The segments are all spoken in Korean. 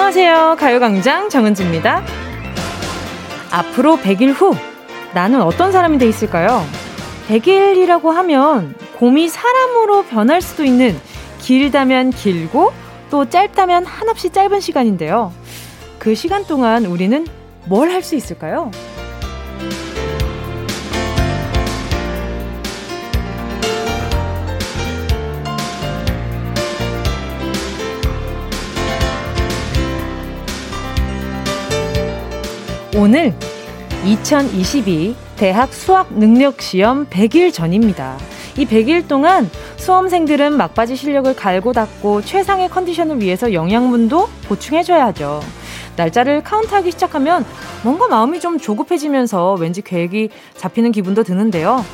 안녕하세요. 가요광장 정은지입니다. 앞으로 100일 후 나는 어떤 사람이 돼 있을까요? 100일이라고 하면 곰이 사람으로 변할 수도 있는 길다면 길고 또 짧다면 한없이 짧은 시간인데요. 그 시간 동안 우리는 뭘 할 수 있을까요? 오늘 2022 대학 수학 능력 시험 100일 전입니다. 이 100일 동안 수험생들은 막바지 실력을 갈고 닦고 최상의 컨디션을 위해서 영양분도 보충해줘야죠. 날짜를 카운트하기 시작하면 뭔가 마음이 좀 조급해지면서 왠지 계획이 잡히는 기분도 드는데요.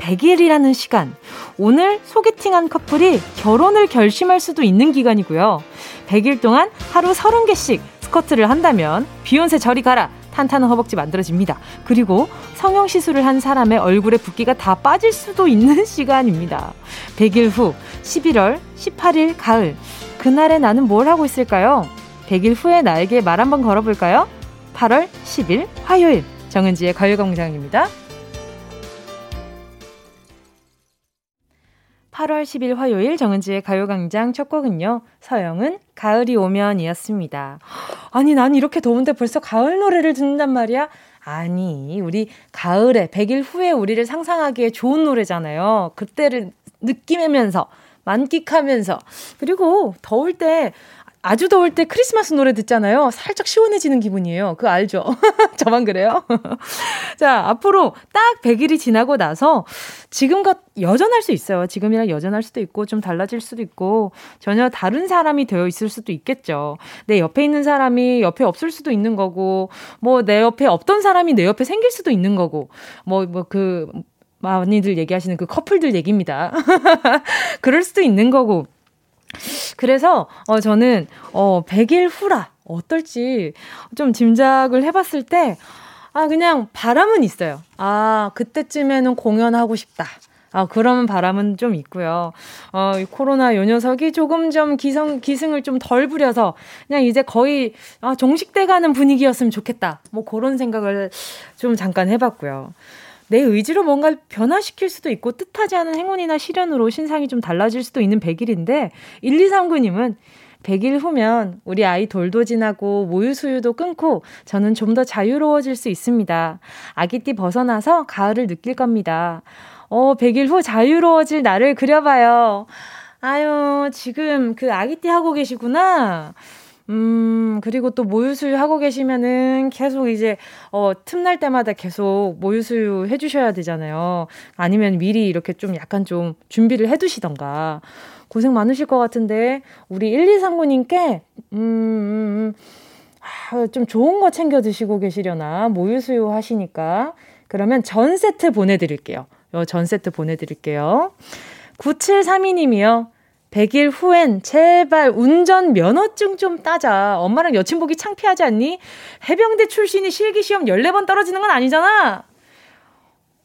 100일이라는 시간. 오늘 소개팅한 커플이 결혼을 결심할 수도 있는 기간이고요. 100일 동안 하루 30개씩 스커트를 한다면 비욘세 저리 가라. 탄탄한 허벅지 만들어집니다. 그리고 성형 시술을 한 사람의 얼굴에 붓기가 다 빠질 수도 있는 시간입니다. 100일 후 11월 18일 가을. 그날에 나는 뭘 하고 있을까요? 100일 후에 나에게 말 한번 걸어볼까요? 8월 10일 화요일 정은지의 가요광장입니다. 8월 10일 화요일 정은지의 가요광장 첫 곡은요. 서영은 가을이 오면이었습니다. 아니, 난 이렇게 더운데 벌써 가을 노래를 듣는단 말이야? 아니, 우리 가을에 100일 후에 우리를 상상하기에 좋은 노래잖아요. 그때를 느끼면서 만끽하면서 그리고 더울 때 아주 더울 때 크리스마스 노래 듣잖아요. 살짝 시원해지는 기분이에요. 그거 알죠? 저만 그래요? 자, 앞으로 딱 100일이 지나고 나서 지금과 여전할 수 있어요. 지금이랑 여전할 수도 있고 좀 달라질 수도 있고 전혀 다른 사람이 되어 있을 수도 있겠죠. 내 옆에 있는 사람이 옆에 없을 수도 있는 거고 뭐 내 옆에 없던 사람이 내 옆에 생길 수도 있는 거고 뭐뭐그 많이들 얘기하시는 그 커플들 얘기입니다. 그럴 수도 있는 거고 그래서 어 저는 어 100일 후라 어떨지 좀 짐작을 해봤을 때 아 그냥 바람은 있어요. 아 그때쯤에는 공연하고 싶다. 아, 그런 바람은 좀 있고요. 어, 이 코로나 요 녀석이 조금 좀 기성, 기승을 좀 덜 부려서 그냥 이제 거의 아, 종식돼 가는 분위기였으면 좋겠다. 뭐 그런 생각을 좀 잠깐 해봤고요. 내 의지로 뭔가 변화시킬 수도 있고 뜻하지 않은 행운이나 시련으로 신상이 좀 달라질 수도 있는 100일인데 1239님은 100일 후면 우리 아이 돌도 지나고 모유 수유도 끊고 저는 좀 더 자유로워질 수 있습니다. 아기띠 벗어나서 가을을 느낄 겁니다. 어, 100일 후 자유로워질 나를 그려봐요. 아유, 지금 그 아기띠 하고 계시구나. 음, 그리고 또 모유수유 하고 계시면은 계속 이제, 어, 틈날 때마다 계속 모유수유 해주셔야 되잖아요. 아니면 미리 이렇게 좀 약간 좀 준비를 해두시던가. 고생 많으실 것 같은데, 우리 1239님께, 음, 음, 음, 아, 좀 좋은 거 챙겨 드시고 계시려나. 모유수유 하시니까. 그러면 전 세트 보내드릴게요. 전 세트 보내드릴게요. 9732님이요. 100일 후엔 제발 운전 면허증 좀 따자. 엄마랑 여친 보기 창피하지 않니? 해병대 출신이 실기시험 14번 떨어지는 건 아니잖아.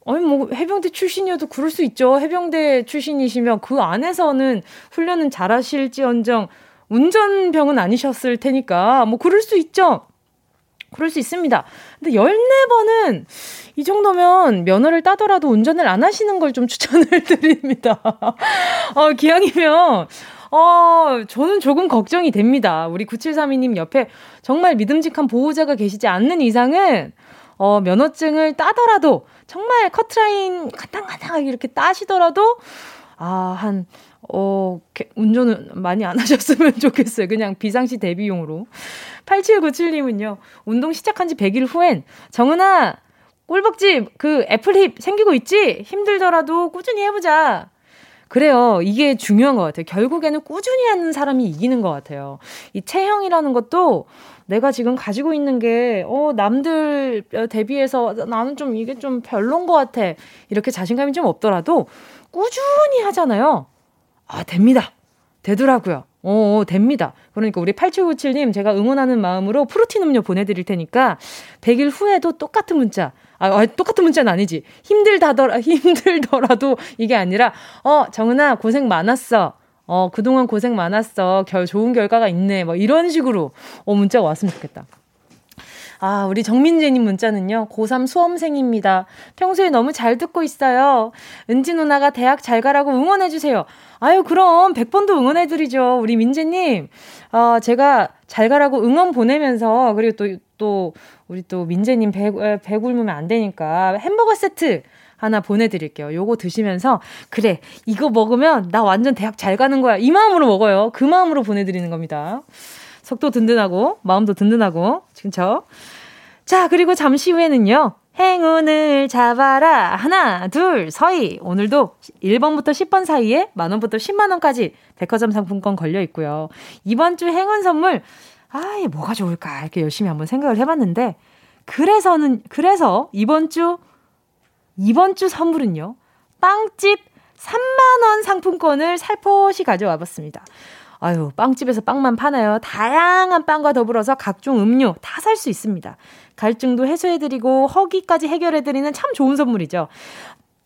아니, 뭐, 해병대 출신이어도 그럴 수 있죠. 해병대 출신이시면 그 안에서는 훈련은 잘하실지언정 운전병은 아니셨을 테니까, 뭐, 그럴 수 있죠. 그럴 수 있습니다. 근데 14번은 이 정도면 면허를 따더라도 운전을 안 하시는 걸 좀 추천을 드립니다. 어, 기왕이면, 어, 저는 조금 걱정이 됩니다. 우리 9732님 옆에 정말 믿음직한 보호자가 계시지 않는 이상은, 어, 면허증을 따더라도, 정말 커트라인 가당가당하게 이렇게 따시더라도, 아, 한, 어, 운전을 많이 안 하셨으면 좋겠어요. 그냥 비상시 대비용으로. 8797님은요, 운동 시작한 지 100일 후엔, 정은아, 꿀벅지, 그 애플힙 생기고 있지? 힘들더라도 꾸준히 해보자. 그래요. 이게 중요한 것 같아요. 결국에는 꾸준히 하는 사람이 이기는 것 같아요. 이 체형이라는 것도 내가 지금 가지고 있는 게, 어, 남들 대비해서 나는 좀 이게 좀 별론 것 같아. 이렇게 자신감이 좀 없더라도 꾸준히 하잖아요. 아, 됩니다. 되더라고요. 어, 됩니다. 그러니까 우리 8797님 제가 응원하는 마음으로 프로틴 음료 보내드릴 테니까 100일 후에도 똑같은 문자. 아, 아 똑같은 문자는 아니지. 힘들다더라, 힘들더라도 이게 아니라, 어, 정은아, 고생 많았어. 어, 그동안 고생 많았어. 결, 좋은 결과가 있네. 뭐 이런 식으로 어, 문자가 왔으면 좋겠다. 아, 우리 정민재님 문자는요, 고3 수험생입니다. 평소에 너무 잘 듣고 있어요. 은지 누나가 대학 잘 가라고 응원해주세요. 아유, 그럼 100번도 응원해드리죠. 우리 민재님. 어, 제가 잘 가라고 응원 보내면서, 그리고 또, 또, 우리 또 민재님 배, 배 굶으면 안 되니까 햄버거 세트 하나 보내드릴게요. 요거 드시면서, 그래, 이거 먹으면 나 완전 대학 잘 가는 거야. 이 마음으로 먹어요. 그 마음으로 보내드리는 겁니다. 속도 든든하고, 마음도 든든하고, 그쵸? 자, 그리고 잠시 후에는요. 행운을 잡아라. 하나, 둘, 서희. 오늘도 1번부터 10번 사이에 만원부터 10만원까지 백화점 상품권 걸려 있고요. 이번 주 행운 선물, 아, 이 뭐가 좋을까? 이렇게 열심히 한번 생각을 해봤는데, 그래서는, 그래서 이번 주, 이번 주 선물은요. 빵집 3만원 상품권을 살포시 가져와 봤습니다. 아유, 빵집에서 빵만 파나요? 다양한 빵과 더불어서 각종 음료 다 살 수 있습니다. 갈증도 해소해드리고 허기까지 해결해드리는 참 좋은 선물이죠.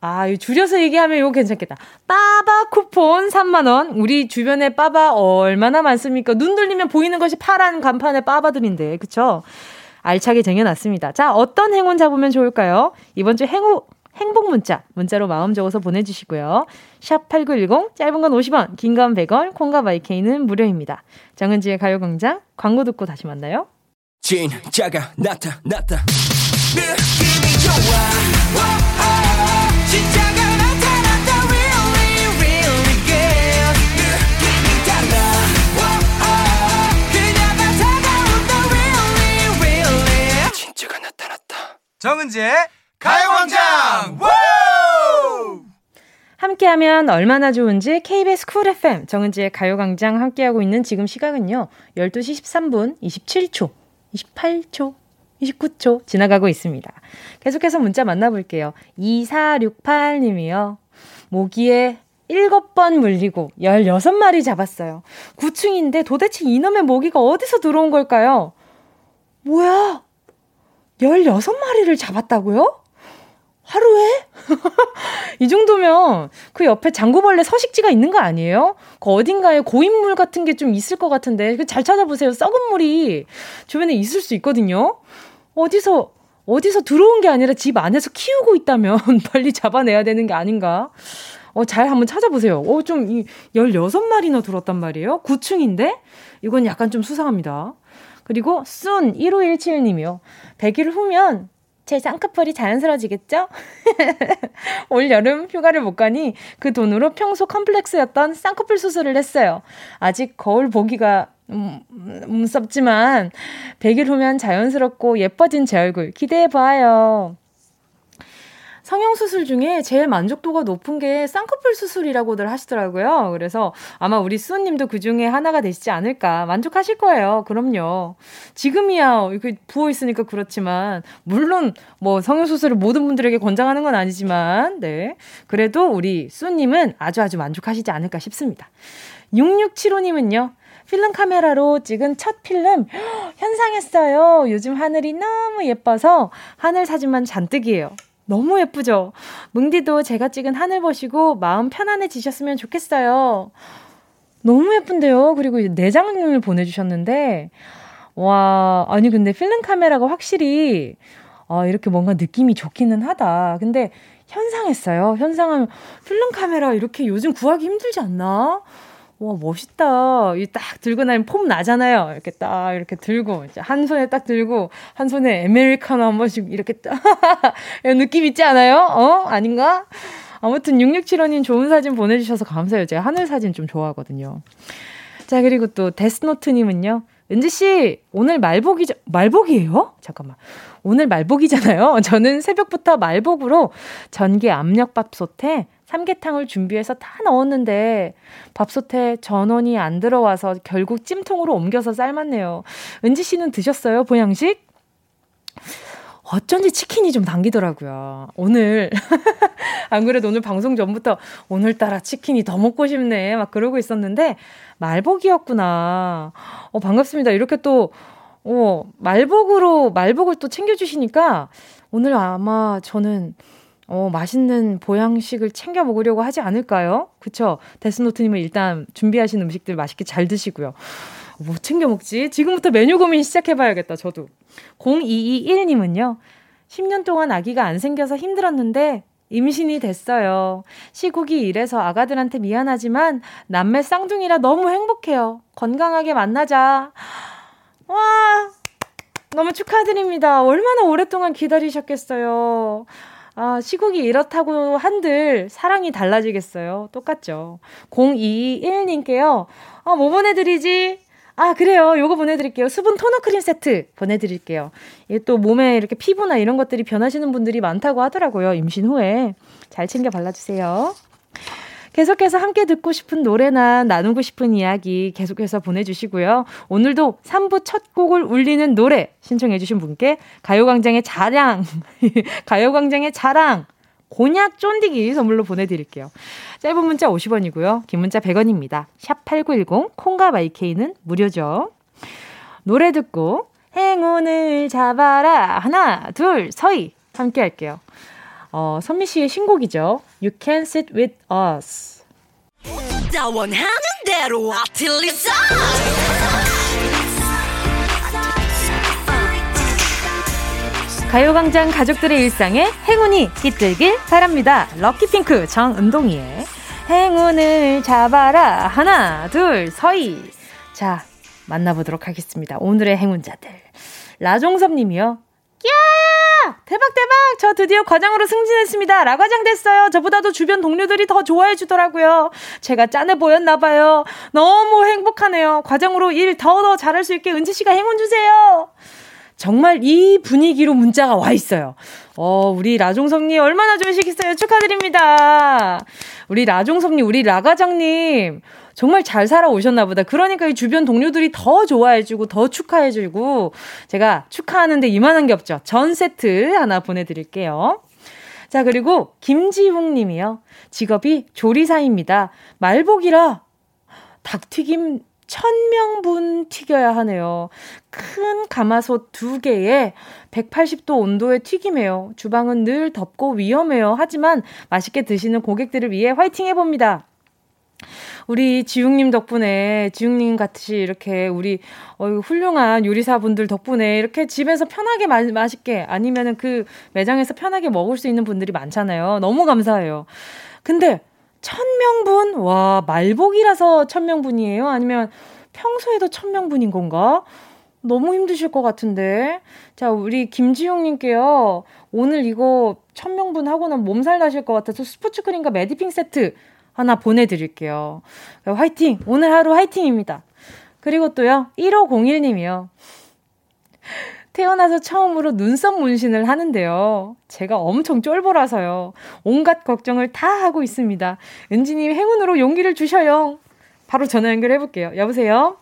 아, 줄여서 얘기하면 이거 괜찮겠다. 빠바 쿠폰 3만원. 우리 주변에 빠바 얼마나 많습니까? 눈 돌리면 보이는 것이 파란 간판에 빠바들인데, 그쵸? 알차게 쟁여놨습니다. 자, 어떤 행운 잡으면 좋을까요? 이번 주 행운, 행복 문자, 문자로 마음 적어서 보내주시고요. 샵 8910, 짧은 건 50원, 긴 건 100원, 콩과 마이케이는 무료입니다. 정은지의 가요광장, 광고 듣고 다시 만나요. 진짜가 나타났다. 느낌이 좋아. 오, 진짜가 나타났다. Really, really good. 느낌이 달라. 오, 그녀가 다가온다. Really, really. 진짜가 나타났다. 정은지의 가요광장 함께하면 얼마나 좋은지 KBS 쿨 FM 정은지의 가요광장 함께하고 있는 지금 시각은요 12시 13분 27초 28초 29초 지나가고 있습니다. 계속해서 문자 만나볼게요. 2468님이요. 모기에 7번 물리고 16마리 잡았어요. 9층인데 도대체 이놈의 모기가 어디서 들어온 걸까요? 뭐야? 16마리를 잡았다고요? 하루에? 이 정도면 그 옆에 장구벌레 서식지가 있는 거 아니에요? 그 어딘가에 고인물 같은 게 좀 있을 것 같은데 그잘 찾아보세요. 썩은 물이 주변에 있을 수 있거든요. 어디서 어디서 들어온 게 아니라 집 안에서 키우고 있다면 빨리 잡아내야 되는 게 아닌가? 어, 잘 한번 찾아보세요. 어, 좀, 이, 16마리나 들었단 말이에요? 9층인데? 이건 약간 좀 수상합니다. 그리고, 순, 1517님이요. 100일 후면 제 쌍꺼풀이 자연스러워지겠죠? 올 여름 휴가를 못 가니 그 돈으로 평소 컴플렉스였던 쌍꺼풀 수술을 했어요. 아직 거울 보기가 음, 무섭지만 100일 후면 자연스럽고 예뻐진 제 얼굴 기대해 봐요. 성형 수술 중에 제일 만족도가 높은 게 쌍꺼풀 수술이라고들 하시더라고요. 그래서 아마 우리 수호님도 그 중에 하나가 되시지 않을까. 만족하실 거예요. 그럼요. 지금이야, 이렇게 부어 있으니까 그렇지만, 물론 뭐 성형 수술을 모든 분들에게 권장하는 건 아니지만, 네. 그래도 우리 수호님은 아주 아주 만족하시지 않을까 싶습니다. 6675님은요, 필름 카메라로 찍은 첫 필름 현상했어요. 요즘 하늘이 너무 예뻐서 하늘 사진만 잔뜩이에요. 너무 예쁘죠? 뭉디도 제가 찍은 하늘 보시고 마음 편안해지셨으면 좋겠어요. 너무 예쁜데요? 그리고 내장을 보내주셨는데, 와, 아니, 근데 필름 카메라가 확실히, 아, 이렇게 뭔가 느낌이 좋기는 하다. 근데 현상했어요. 현상은 필름 카메라 이렇게 요즘 구하기 힘들지 않나? 와, 멋있다. 이 딱 들고 나면 폼 나잖아요. 이렇게 딱, 이렇게 들고, 한 손에 딱 들고, 한 손에 아메리카노 한 번씩 이렇게 딱, 이런 느낌 있지 않아요? 어? 아닌가? 아무튼 6675님 좋은 사진 보내주셔서 감사해요. 제가 하늘 사진 좀 좋아하거든요. 자, 그리고 또 데스노트님은요. 은지 씨, 오늘 말복이죠? 말복이에요? 잠깐만. 오늘 말복이잖아요. 저는 새벽부터 말복으로 전기 압력밥솥에 삼계탕을 준비해서 다 넣었는데 밥솥에 전원이 안 들어와서 결국 찜통으로 옮겨서 삶았네요. 은지 씨는 드셨어요? 보양식? 어쩐지 치킨이 좀 당기더라고요. 오늘, 안 그래도 오늘 방송 전부터 오늘따라 치킨이 더 먹고 싶네. 막 그러고 있었는데, 말복이었구나. 어, 반갑습니다. 이렇게 또, 어, 말복으로, 말복을 또 챙겨주시니까, 오늘 아마 저는 어, 맛있는 보양식을 챙겨 먹으려고 하지 않을까요? 그쵸? 데스노트님은 일단 준비하신 음식들 맛있게 잘 드시고요. 뭐 챙겨 먹지? 지금부터 메뉴 고민 시작해봐야겠다, 저도. 0221님은요, 10년 동안 아기가 안 생겨서 힘들었는데, 임신이 됐어요. 시국이 이래서 아가들한테 미안하지만, 남매 쌍둥이라 너무 행복해요. 건강하게 만나자. 와, 너무 축하드립니다. 얼마나 오랫동안 기다리셨겠어요. 아, 시국이 이렇다고 한들 사랑이 달라지겠어요. 똑같죠. 0221님께요. 아, 뭐 보내드리지? 아, 그래요. 요거 보내드릴게요. 수분 토너 크림 세트 보내드릴게요. 이게 또 몸에 이렇게 피부나 이런 것들이 변하시는 분들이 많다고 하더라고요. 임신 후에. 잘 챙겨 발라주세요. 계속해서 함께 듣고 싶은 노래나 나누고 싶은 이야기 계속해서 보내주시고요. 오늘도 3부 첫 곡을 울리는 노래 신청해주신 분께 가요광장의 자랑, 가요광장의 자랑, 곤약 쫀디기 선물로 보내드릴게요. 짧은 문자 50원이고요. 긴 문자 100원입니다. 샵 8910, 콩과 마이케이는 무료죠. 노래 듣고 행운을 잡아라. 하나, 둘, 서희. 함께 할게요. 어, 선미 씨의 신곡이죠. You Can Sit With Us. 가요광장 가족들의 일상에 행운이 깃들길 바랍니다. 럭키핑크 정은동이의 행운을 잡아라. 하나, 둘, 서희. 자, 만나보도록 하겠습니다. 오늘의 행운자들. 라종섭 님이요. 야! 대박, 대박! 저 드디어 과장으로 승진했습니다. 라과장 됐어요. 저보다도 주변 동료들이 더 좋아해 주더라고요. 제가 짠해 보였나 봐요. 너무 행복하네요. 과장으로 일 더더 잘할 수 있게 은지 씨가 행운 주세요. 정말 이 분위기로 문자가 와 있어요. 어, 우리 라종섭님 얼마나 좋으시겠어요. 축하드립니다. 우리 라종섭님, 우리 라과장님. 정말 잘 살아오셨나 보다. 그러니까 이 주변 동료들이 더 좋아해주고 더 축하해주고 제가 축하하는데 이만한 게 없죠. 전 세트 하나 보내드릴게요. 자, 그리고 김지웅 님이요. 직업이 조리사입니다. 말복이라 닭튀김 천명분 튀겨야 하네요. 큰 가마솥 두 개에 180도 온도에 튀김해요. 주방은 늘 덥고 위험해요. 하지만 맛있게 드시는 고객들을 위해 화이팅 해봅니다. 우리 지웅님 덕분에 지웅님 같이 이렇게 우리 어, 훌륭한 요리사분들 덕분에 이렇게 집에서 편하게 마, 맛있게 아니면은 그 매장에서 편하게 먹을 수 있는 분들이 많잖아요. 너무 감사해요. 근데 천명분? 와, 말복이라서 천명분이에요? 아니면 평소에도 천명분인 건가? 너무 힘드실 것 같은데. 자, 우리 김지용님께요. 오늘 이거 천명분 하고는 몸살 나실 것 같아서 스포츠 크림과 메디핑 세트 하나 보내드릴게요. 화이팅! 오늘 하루 화이팅입니다. 그리고 또요, 1501님이요. 태어나서 처음으로 눈썹 문신을 하는데요. 제가 엄청 쫄보라서요. 온갖 걱정을 다 하고 있습니다. 은지님 행운으로 용기를 주셔요. 바로 전화 연결해볼게요. 여보세요?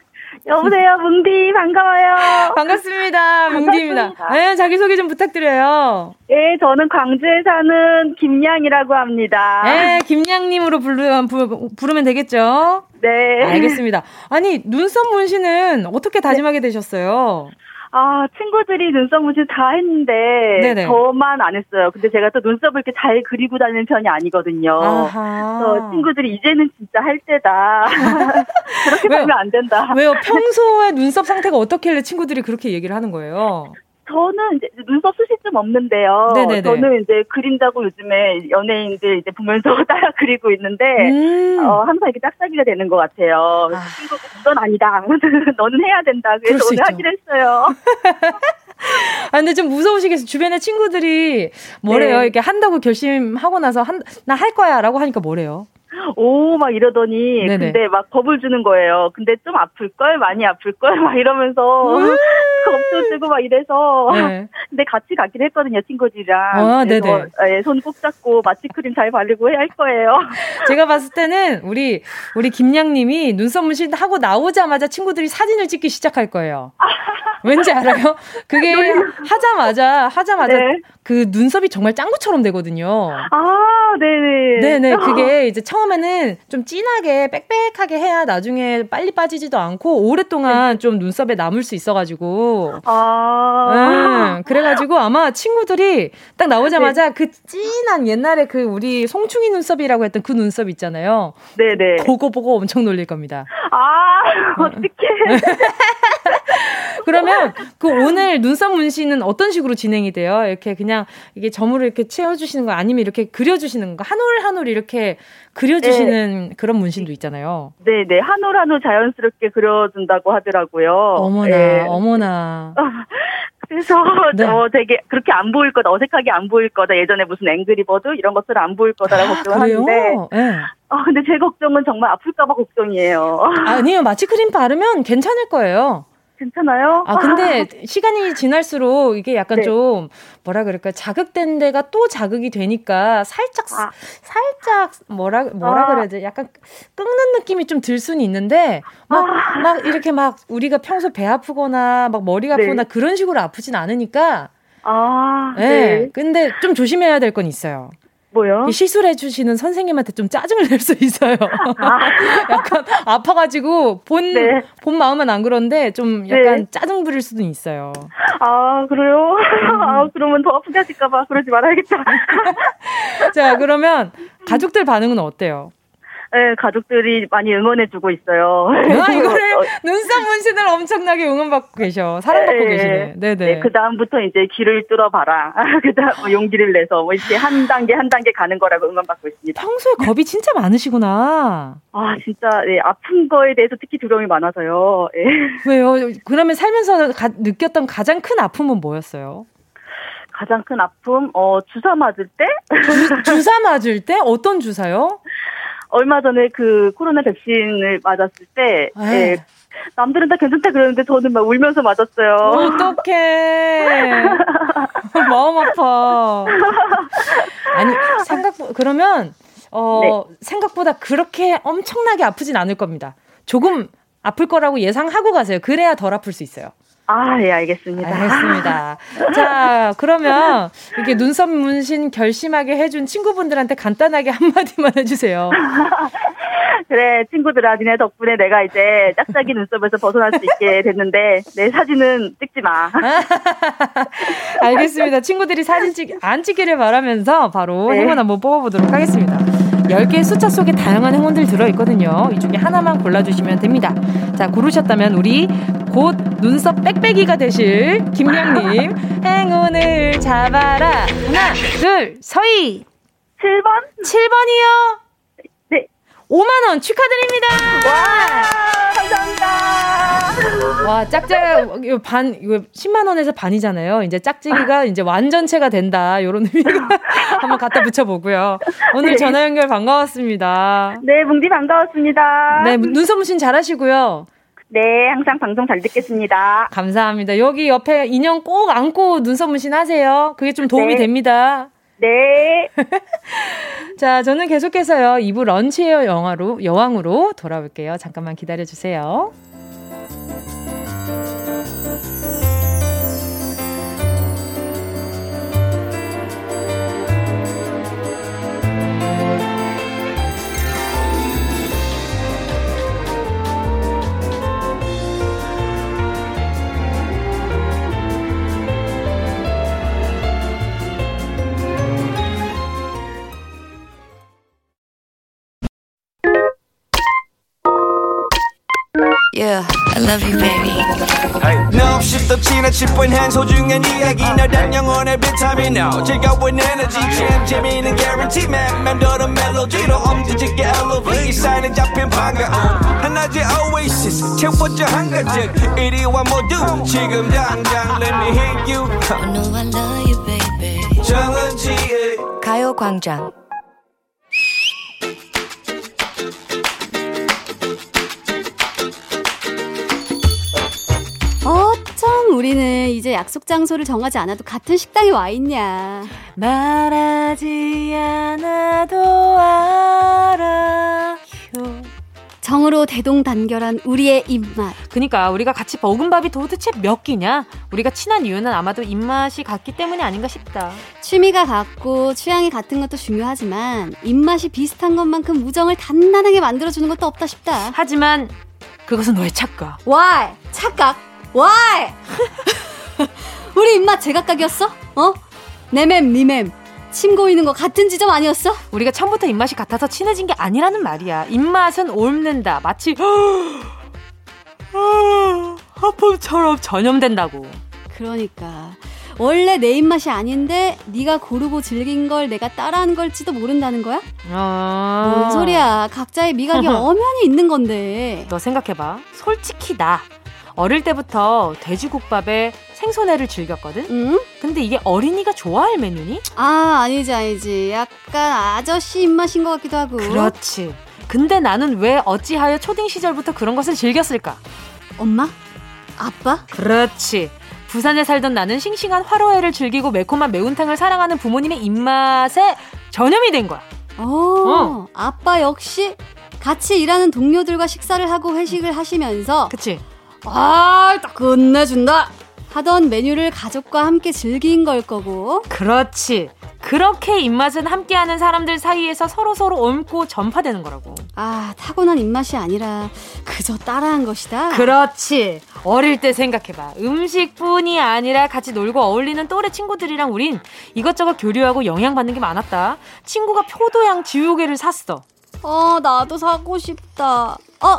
여보세요, 뭉디, 반가워요. 반갑습니다, 뭉디입니다. 네, 자기 소개 좀 부탁드려요. 네, 저는 광주에 사는 김양이라고 합니다. 네, 김양님으로 부르, 부르면 되겠죠? 네. 알겠습니다. 아니, 눈썹 문신은 어떻게 다짐하게 되셨어요? 아, 친구들이 눈썹 문신 다 했는데 네네. 저만 안 했어요. 근데 제가 또 눈썹을 이렇게 잘 그리고 다니는 편이 아니거든요. 그래서 친구들이 이제는 진짜 할 때다. 그렇게 하면 안 된다. 왜요? 평소에 눈썹 상태가 어떻길래 친구들이 그렇게 얘기를 하는 거예요? 저는 이제 눈썹 좀 없는데요. 네네네. 저는 이제 그린다고 요즘에 연예인들 이제 보면서 따라 그리고 있는데, 음. 어, 항상 이렇게 짝짝이가 되는 것 같아요. 아. 친구가 넌 아니다. 너는 해야 된다. 그래서 오늘 하기로 했어요. 아, 근데 좀 무서우시겠어요. 주변에 친구들이 뭐래요? 네. 이렇게 한다고 결심하고 나서 한, 나 할 거야 라고 하니까 뭐래요? 오, 막 이러더니, 네네. 근데 막 겁을 주는 거예요. 근데 좀 아플걸? 많이 아플걸? 막 이러면서, 음. 겁도 주고 막 이래서. 네. 근데 같이 가긴 했거든요, 친구들이랑. 아, 네네. 예, 손 꼭 잡고 마취크림 잘 바르고 해야 할 거예요. 제가 봤을 때는 우리, 우리 김양님이 눈썹 문신 하고 나오자마자 친구들이 사진을 찍기 시작할 거예요. 왠지 알아요? 그게 하자마자 하자마자 네. 그 눈썹이 정말 짱구처럼 되거든요. 아, 네네. 네네. 그게 이제 처음에는 좀 진하게 빽빽하게 해야 나중에 빨리 빠지지도 않고 오랫동안 네. 좀 눈썹에 남을 수 있어가지고. 아. 네. 그래가지고 아마 친구들이 딱 나오자마자 네. 그 진한 옛날에 그 우리 송충이 눈썹이라고 했던 그 눈썹 있잖아요. 네네. 그거 보고 엄청 놀릴 겁니다. 아, 어떡해. 그러면 그 오늘 눈썹 문신은 어떤 식으로 진행이 돼요? 이렇게 그냥 이게 점으로 이렇게 채워주시는 거 아니면 이렇게 그려주시는 거? 한 올 한 올 이렇게 그려주시는 네. 그런 문신도 있잖아요. 네네. 네. 한 올 한 올 자연스럽게 그려준다고 하더라고요. 어머나, 네. 어머나. 그래서 네. 어, 되게 그렇게 안 보일 거다, 어색하게 안 보일 거다. 예전에 무슨 앵그리버드 이런 것들 안 보일 거다라고 아, 걱정하는데. 네. 어, 근데 제 걱정은 정말 아플까봐 걱정이에요. 아니요, 마취크림 바르면 괜찮을 거예요. 괜찮아요? 아, 근데 시간이 지날수록 이게 약간 네. 좀 뭐라 그럴까 자극된 데가 또 자극이 되니까 살짝 아. 살짝 뭐라 뭐라 아. 그래야 돼? 약간 끓는 느낌이 좀 들 수는 있는데 막막 아. 막 이렇게 막 우리가 평소 배 아프거나 막 머리가 네. 아프거나 그런 식으로 아프진 않으니까 아, 네. 네. 근데 좀 조심해야 될 건 있어요. 뭐요? 시술 해 주시는 선생님한테 좀 짜증을 낼 수 있어요. 아. 약간 아파가지고 본, 네. 본 마음은 안 그런데 좀 약간 네. 짜증 부릴 수도 있어요. 아, 그래요? 음. 아, 그러면 더 아프게 하실까봐 그러지 말아야겠다. 자, 그러면 가족들 반응은 어때요? 네, 가족들이 많이 응원해주고 있어요. 아, 이거를 어, 눈썹 문신을 엄청나게 응원받고 계셔. 사랑받고 네, 계시네. 네네. 네, 그다음부터 이제 길을 뚫어봐라. 그다음 뭐 용기를 내서 뭐 이렇게 한 단계 한 단계 가는 거라고 응원받고 있습니다. 평소에 겁이 진짜 많으시구나. 아, 진짜, 네, 아픈 거에 대해서 특히 두려움이 많아서요. 네. 왜요? 그러면 살면서 가, 느꼈던 가장 큰 아픔은 뭐였어요? 가장 큰 아픔, 어, 주사 맞을 때? 주, 주사 맞을 때? 어떤 주사요? 얼마 전에 그 코로나 백신을 맞았을 때, 예, 남들은 다 괜찮다 그러는데 저는 막 울면서 맞았어요. 어떡해. 마음 아파. 아니, 생각, 그러면, 어, 네. 생각보다 그렇게 엄청나게 아프진 않을 겁니다. 조금 아플 거라고 예상하고 가세요. 그래야 덜 아플 수 있어요. 아, 예, 알겠습니다. 알겠습니다. 자, 그러면 이렇게 눈썹 문신 결심하게 해준 친구분들한테 간단하게 한마디만 해주세요. 그래, 친구들아, 니네 덕분에 내가 이제 짝짝이 눈썹에서 벗어날 수 있게 됐는데, 내 사진은 찍지 마. 알겠습니다. 친구들이 사진 찍, 안 찍기를 바라면서 바로 네. 행운 한번 뽑아보도록 하겠습니다. 10개의 숫자 속에 다양한 행운들 들어있거든요. 이 중에 하나만 골라주시면 됩니다. 자, 고르셨다면 우리 곧 눈썹 빽빽이가 되실 김양님 행운을 잡아라. 하나, 둘, 서희. 7번? 7번이요? 5만원 축하드립니다! 와, 감사합니다! 와, 짝짝, 이거 반, 이거 10만원에서 반이잖아요. 이제 짝짝이가 이제 완전체가 된다. 요런 의미가 한번 갖다 붙여보고요. 오늘 네. 전화 연결 반가웠습니다. 네, 뭉디 반가웠습니다. 네, 눈썹 무신 잘 하시고요. 네, 항상 방송 잘 듣겠습니다. 감사합니다. 여기 옆에 인형 꼭 안고 눈썹 문신 하세요. 그게 좀 도움이 네. 됩니다. 네. 자, 저는 계속해서요. 2부 런치에어 영화로, 여왕으로 돌아올게요. 잠깐만 기다려주세요. Yeah, I love you, baby. No, shift the 지나칠 뻔한 소중한 이야기 너란 영혼의 비타민 No 즐거운 에너지 참 재미있는 guarantee man 맘대로 멜로디로 엄지짓게 elevate 사인은 잡힌 반가움 하나의 oasis 채워져 한가득 이리와 모두 지금 당장 let me hit you I know I love you, baby. 정은지의 가요광장 우리는 이제 약속 장소를 정하지 않아도 같은 식당에 와 있냐. 말하지 않아도 알아. 정으로 대동단결한 우리의 입맛. 그니까 우리가 같이 먹은 밥이 도대체 몇 끼냐? 우리가 친한 이유는 아마도 입맛이 같기 때문이 아닌가 싶다. 취미가 같고 취향이 같은 것도 중요하지만 입맛이 비슷한 것만큼 우정을 단단하게 만들어주는 것도 없다 싶다. 하지만 그것은 너의 착각. Why? 착각? Why? 우리 입맛 제각각이었어? 어? 내맴, 니맴. 침 고이는 거 같은 지점 아니었어? 우리가 처음부터 입맛이 같아서 친해진 게 아니라는 말이야. 입맛은 옮는다. 마치 하품처럼 전염된다고. 그러니까 원래 내 입맛이 아닌데 네가 고르고 즐긴 걸 내가 따라한 걸지도 모른다는 거야? 아... 뭔 소리야. 각자의 미각이 엄연히 있는 건데. 너 생각해봐. 솔직히 나 어릴 때부터 돼지국밥에 생선회를 즐겼거든? 응? 근데 이게 어린이가 좋아할 메뉴니? 아, 아니지, 아니지. 약간 아저씨 입맛인 것 같기도 하고. 그렇지. 근데 나는 왜 어찌하여 초딩 시절부터 그런 것을 즐겼을까? 엄마? 아빠? 그렇지. 부산에 살던 나는 싱싱한 화로회를 즐기고 매콤한 매운탕을 사랑하는 부모님의 입맛에 전염이 된 거야. 오, 어. 아빠 역시 같이 일하는 동료들과 식사를 하고 회식을 하시면서 그치. 아, 딱 끝내준다. 하던 메뉴를 가족과 함께 즐긴 걸 거고. 그렇지. 그렇게 입맛은 함께하는 사람들 사이에서 서로 서로 옮고 전파되는 거라고. 아, 타고난 입맛이 아니라 그저 따라한 것이다. 그렇지. 어릴 때 생각해봐. 음식뿐이 아니라 같이 놀고 어울리는 또래 친구들이랑 우린 이것저것 교류하고 영향받는 게 많았다. 친구가 표도양 지우개를 샀어. 어, 나도 사고 싶다. 어,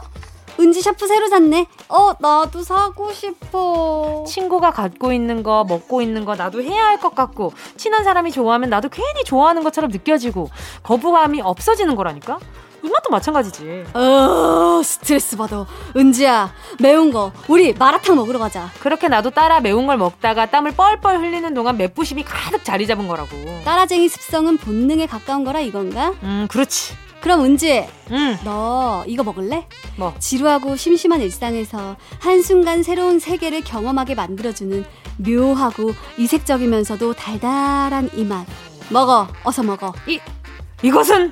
은지 샤프 새로 샀네. 어, 나도 사고 싶어. 친구가 갖고 있는 거, 먹고 있는 거 나도 해야 할 것 같고, 친한 사람이 좋아하면 나도 괜히 좋아하는 것처럼 느껴지고, 거부감이 없어지는 거라니까? 이맛도 마찬가지지. 어, 스트레스 받아. 은지야, 매운 거, 우리 마라탕 먹으러 가자. 그렇게 나도 따라 매운 걸 먹다가 땀을 뻘뻘 흘리는 동안 맵부심이 가득 자리 잡은 거라고. 따라쟁이 습성은 본능에 가까운 거라 이건가? 음, 그렇지. 그럼 은지, 응. 너 이거 먹을래? 뭐? 지루하고 심심한 일상에서 한순간 새로운 세계를 경험하게 만들어주는 묘하고 이색적이면서도 달달한 이 맛. 먹어, 어서 먹어. 이, 이것은?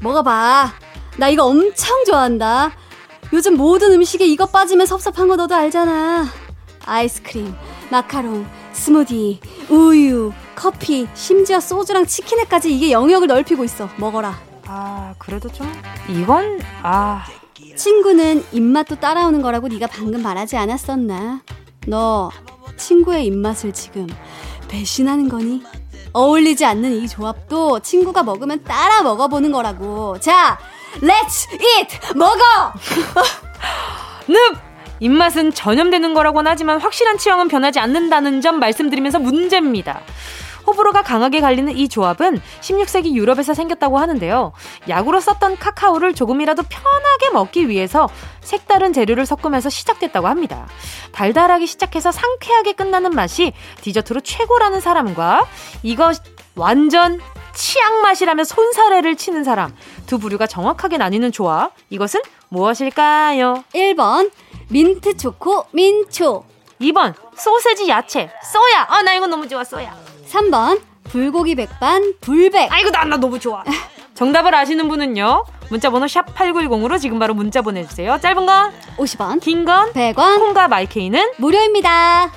먹어봐. 나 이거 엄청 좋아한다. 요즘 모든 음식에 이거 빠지면 섭섭한 거 너도 알잖아. 아이스크림, 마카롱, 스무디, 우유, 커피, 심지어 소주랑 치킨에까지 이게 영역을 넓히고 있어. 먹어라. 아, 그래도 좀 이건 아. 친구는 입맛도 따라오는 거라고 네가 방금 말하지 않았었나? 너 친구의 입맛을 지금 배신하는 거니? 어울리지 않는 이 조합도 친구가 먹으면 따라 먹어보는 거라고. 자, Let's eat! 먹어! 늪! 입맛은 전염되는 거라고는 하지만 확실한 취향은 변하지 않는다는 점 말씀드리면서 문제입니다. 호불호가 강하게 갈리는 이 조합은 16세기 유럽에서 생겼다고 하는데요. 약으로 썼던 카카오를 조금이라도 편하게 먹기 위해서 색다른 재료를 섞으면서 시작됐다고 합니다. 달달하게 시작해서 상쾌하게 끝나는 맛이 디저트로 최고라는 사람과 이거 완전 치약 맛이라며 손사래를 치는 사람 두 부류가 정확하게 나뉘는 조합 이것은 무엇일까요? 1번 민트 초코 민초 2번 소세지 야채 쏘야 아 나 이거 너무 좋아 쏘야 3번 불고기 백반 불백. 아이고 나, 나 너무 좋아. 정답을 아시는 분은요. 문자번호 샵 8910으로 지금 바로 문자 보내주세요. 짧은 건 50원, 긴 건 100원, 콩과 마이케이는 무료입니다.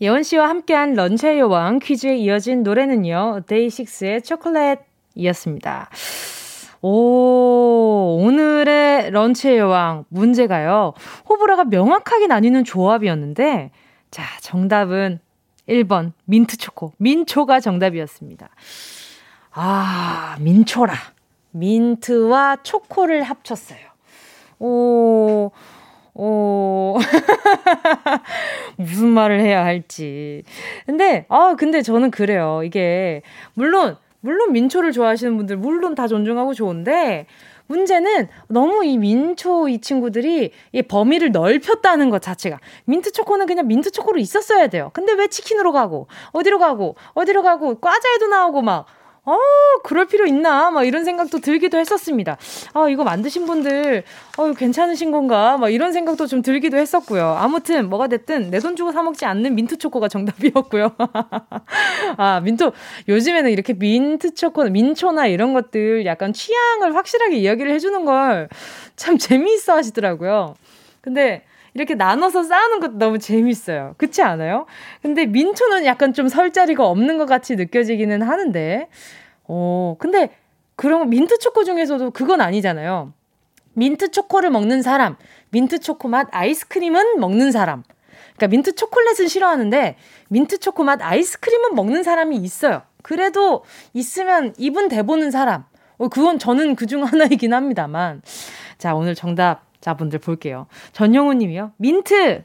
예원 씨와 함께한 런치의 여왕 퀴즈에 이어진 노래는요. 데이식스의 초콜릿이었습니다. 오, 오늘의 런치의 여왕 문제가요. 호불호가 명확하게 나뉘는 조합이었는데, 자, 정답은 1번 민트 초코. 민초가 정답이었습니다. 아, 민초라. 민트와 초코를 합쳤어요. 오, 오, 무슨 말을 해야 할지. 근데, 아, 근데 저는 그래요. 이게, 물론, 물론 민초를 좋아하시는 분들 물론 다 존중하고 좋은데 문제는 너무 이 민초 이 친구들이 이 범위를 넓혔다는 것 자체가 민트 초코는 그냥 민트 초코로 있었어야 돼요. 근데 왜 치킨으로 가고 어디로 가고 어디로 가고 과자에도 나오고 막 어, 그럴 필요 있나? 막 이런 생각도 들기도 했었습니다. 아, 이거 만드신 분들, 어, 괜찮으신 건가? 막 이런 생각도 좀 들기도 했었고요. 아무튼, 뭐가 됐든 내 돈 주고 사먹지 않는 민트초코가 정답이었고요. 아, 민초, 요즘에는 이렇게 민트초코, 민초나 이런 것들 약간 취향을 확실하게 이야기를 해주는 걸 참 재미있어 하시더라고요. 근데, 이렇게 나눠서 쌓는 것도 너무 재밌어요. 그렇지 않아요? 근데 민초는 약간 좀 설 자리가 없는 것 같이 느껴지기는 하는데, 어, 근데 그런 민트 초코 중에서도 그건 아니잖아요. 민트 초코를 먹는 사람, 민트 초코 맛 아이스크림은 먹는 사람. 그러니까 민트 초콜릿은 싫어하는데 민트 초코 맛 아이스크림은 먹는 사람이 있어요. 그래도 있으면 입은 대보는 사람. 어, 그건 저는 그중 하나이긴 합니다만. 자, 오늘 정답 자분들 볼게요. 전영우 님이요. 민트!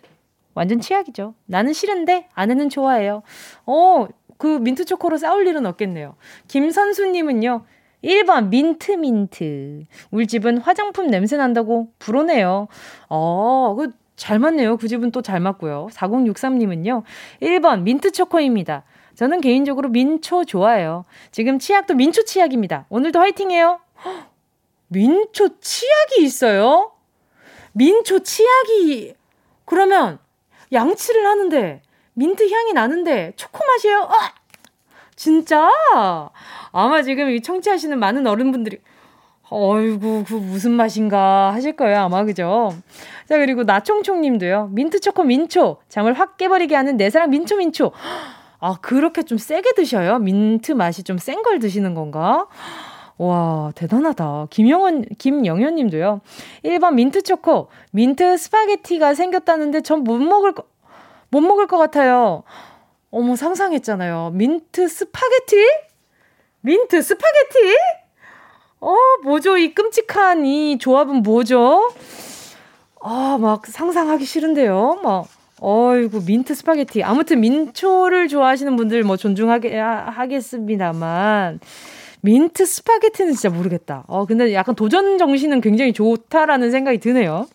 완전 치약이죠. 나는 싫은데 아내는 좋아해요. 어, 그 민트 초코로 싸울 일은 없겠네요. 김선수 님은요. 1번 민트 민트. 우리 집은 화장품 냄새 난다고 불어내요. 어, 그 잘 맞네요. 그 집은 또 잘 맞고요. 4063님은요. 1번 민트 초코입니다. 저는 개인적으로 민초 좋아해요. 지금 치약도 민초 치약입니다. 오늘도 화이팅해요. 민초 치약이 있어요? 민초 치약이 그러면 양치를 하는데 민트 향이 나는데 초코 맛이에요. 아! 진짜? 아마 지금 이 청취하시는 많은 어른분들이 어이구, 그 무슨 맛인가 하실 거예요, 아마, 그죠? 자, 그리고 나총총 님도요. 민트 초코 민초. 잠을 확 깨버리게 하는 내 사랑 민초 민초. 아, 그렇게 좀 세게 드셔요? 민트 맛이 좀 센 걸 드시는 건가? 와, 대단하다. 김영은, 김영현 님도요. 1번 민트 초코. 민트 스파게티가 생겼다는데 전 못 먹을 거, 못 먹을 것 같아요. 어머, 상상했잖아요. 민트 스파게티? 민트 스파게티? 어, 뭐죠? 이 끔찍한 이 조합은 뭐죠? 아, 막 상상하기 싫은데요. 막. 어이구, 민트 스파게티. 아무튼 민초를 좋아하시는 분들 뭐 존중하게, 하겠습니다만. 민트 스파게티는 진짜 모르겠다. 어, 근데 약간 도전 정신은 굉장히 좋다라는 생각이 드네요.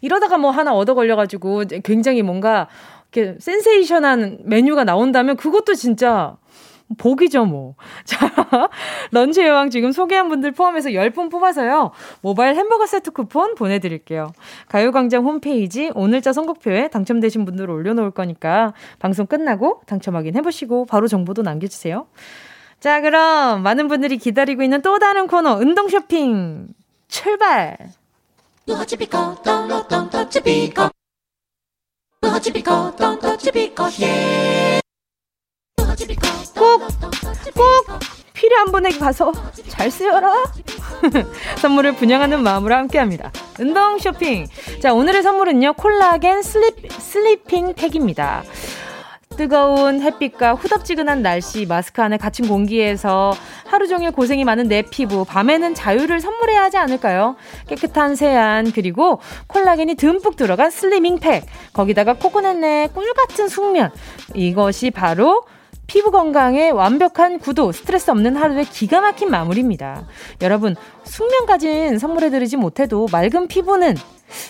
이러다가 뭐 하나 얻어 걸려가지고 굉장히 뭔가 이렇게 센세이션한 메뉴가 나온다면 그것도 진짜 복이죠, 뭐. 자, 런치 여왕 지금 소개한 분들 포함해서 10분 뽑아서요. 모바일 햄버거 세트 쿠폰 보내드릴게요. 가요광장 홈페이지 오늘자 선곡표에 당첨되신 분들 올려놓을 거니까 방송 끝나고 당첨 확인해보시고 바로 정보도 남겨주세요. 자, 그럼 많은 분들이 기다리고 있는 또 다른 코너, 운동 쇼핑 출발! 꼭, 꼭 필요한 분에게 가서 잘 쓰여라! 선물을 분양하는 마음으로 함께 합니다. 운동 쇼핑. 자, 오늘의 선물은요, 콜라겐 sleep, sleeping 팩입니다. 뜨거운 햇빛과 후덥지근한 날씨, 마스크 안에 갇힌 공기에서 하루 종일 고생이 많은 내 피부, 밤에는 자유를 선물해야 하지 않을까요? 깨끗한 세안, 그리고 콜라겐이 듬뿍 들어간 슬리밍 팩, 거기다가 코코넛의 꿀 같은 숙면. 이것이 바로 피부 건강에 완벽한 구도, 스트레스 없는 하루의 기가 막힌 마무리입니다. 여러분, 숙면까진 선물해드리지 못해도 맑은 피부는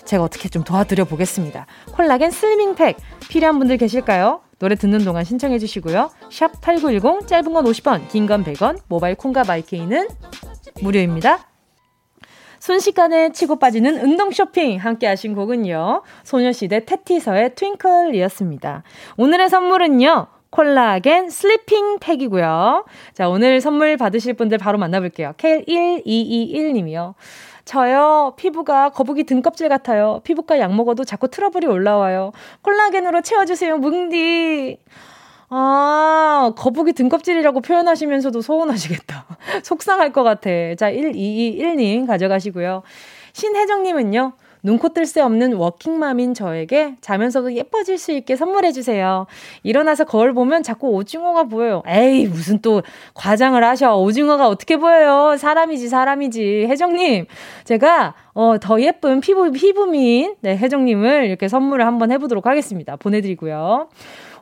제가 어떻게 좀 도와드려 보겠습니다. 콜라겐 sleeping 팩 필요한 분들 계실까요? 노래 듣는 동안 신청해 주시고요. 샵 8910 짧은 건 50원, 긴 건 100원, 모바일 콩과 마이케이는 무료입니다. 순식간에 치고 빠지는 운동 쇼핑 함께 하신 곡은요. 소녀시대 태티서의 Twinkle이었습니다. 오늘의 선물은요. 콜라겐 sleeping 팩이고요. 자, 오늘 선물 받으실 분들 바로 만나볼게요. K1221님이요. 저요, 피부가 거북이 등껍질 같아요. 피부과 약 먹어도 자꾸 트러블이 올라와요. 콜라겐으로 채워주세요, 뭉디. 아, 거북이 등껍질이라고 표현하시면서도 서운하시겠다. 속상할 것 같아. 자, 1221님 가져가시고요. 신혜정님은요, 눈코 뜰 새 없는 워킹맘인 저에게 자면서도 예뻐질 수 있게 선물해주세요. 일어나서 거울 보면 자꾸 오징어가 보여요. 에이, 무슨 또 과장을 하셔. 오징어가 어떻게 보여요? 사람이지, 사람이지. 혜정님, 제가, 어, 더 예쁜 피부, 피부민, 네, 혜정님을 이렇게 선물을 한번 해보도록 하겠습니다. 보내드리고요.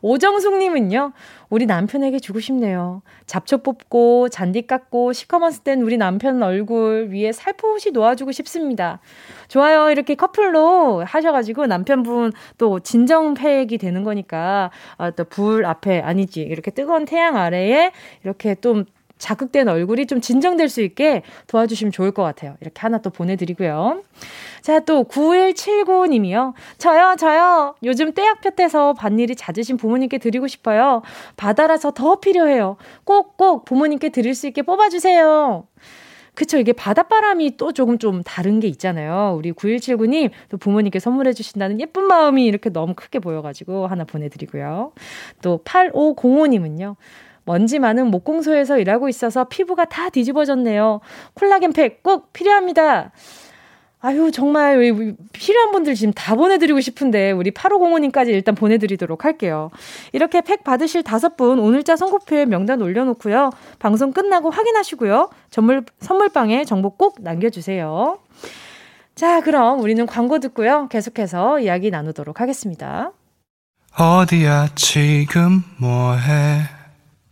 오정숙님은요, 우리 남편에게 주고 싶네요. 잡초 뽑고, 잔디 깎고, 시커먼스 땐 우리 남편 얼굴 위에 살포시 놓아주고 싶습니다. 좋아요. 이렇게 커플로 하셔가지고 남편분 또 진정팩이 되는 거니까, 아, 또 불 앞에, 아니지. 이렇게 뜨거운 태양 아래에 이렇게 좀 자극된 얼굴이 좀 진정될 수 있게 도와주시면 좋을 것 같아요. 이렇게 하나 또 보내드리고요. 자, 또 9179님이요. 저요, 저요. 요즘 떼약볕에서 밭일이 잦으신 부모님께 드리고 싶어요. 바다라서 더 필요해요. 꼭꼭 부모님께 드릴 수 있게 뽑아주세요. 그쵸. 이게 바닷바람이 또 조금 좀 다른 게 있잖아요. 우리 9179님 또 부모님께 선물해 주신다는 예쁜 마음이 이렇게 너무 크게 보여가지고 하나 보내드리고요. 또 8505님은요. 먼지 많은 목공소에서 일하고 있어서 피부가 다 뒤집어졌네요. 콜라겐 팩 꼭 필요합니다. 아유, 정말 필요한 분들 지금 다 보내드리고 싶은데, 우리 8505님까지 일단 보내드리도록 할게요. 이렇게 팩 받으실 다섯 분 오늘자 선곡표에 명단 올려놓고요. 방송 끝나고 확인하시고요. 선물, 선물방에 정보 꼭 남겨주세요. 자, 그럼 우리는 광고 듣고요. 계속해서 이야기 나누도록 하겠습니다. 어디야, 지금 뭐해?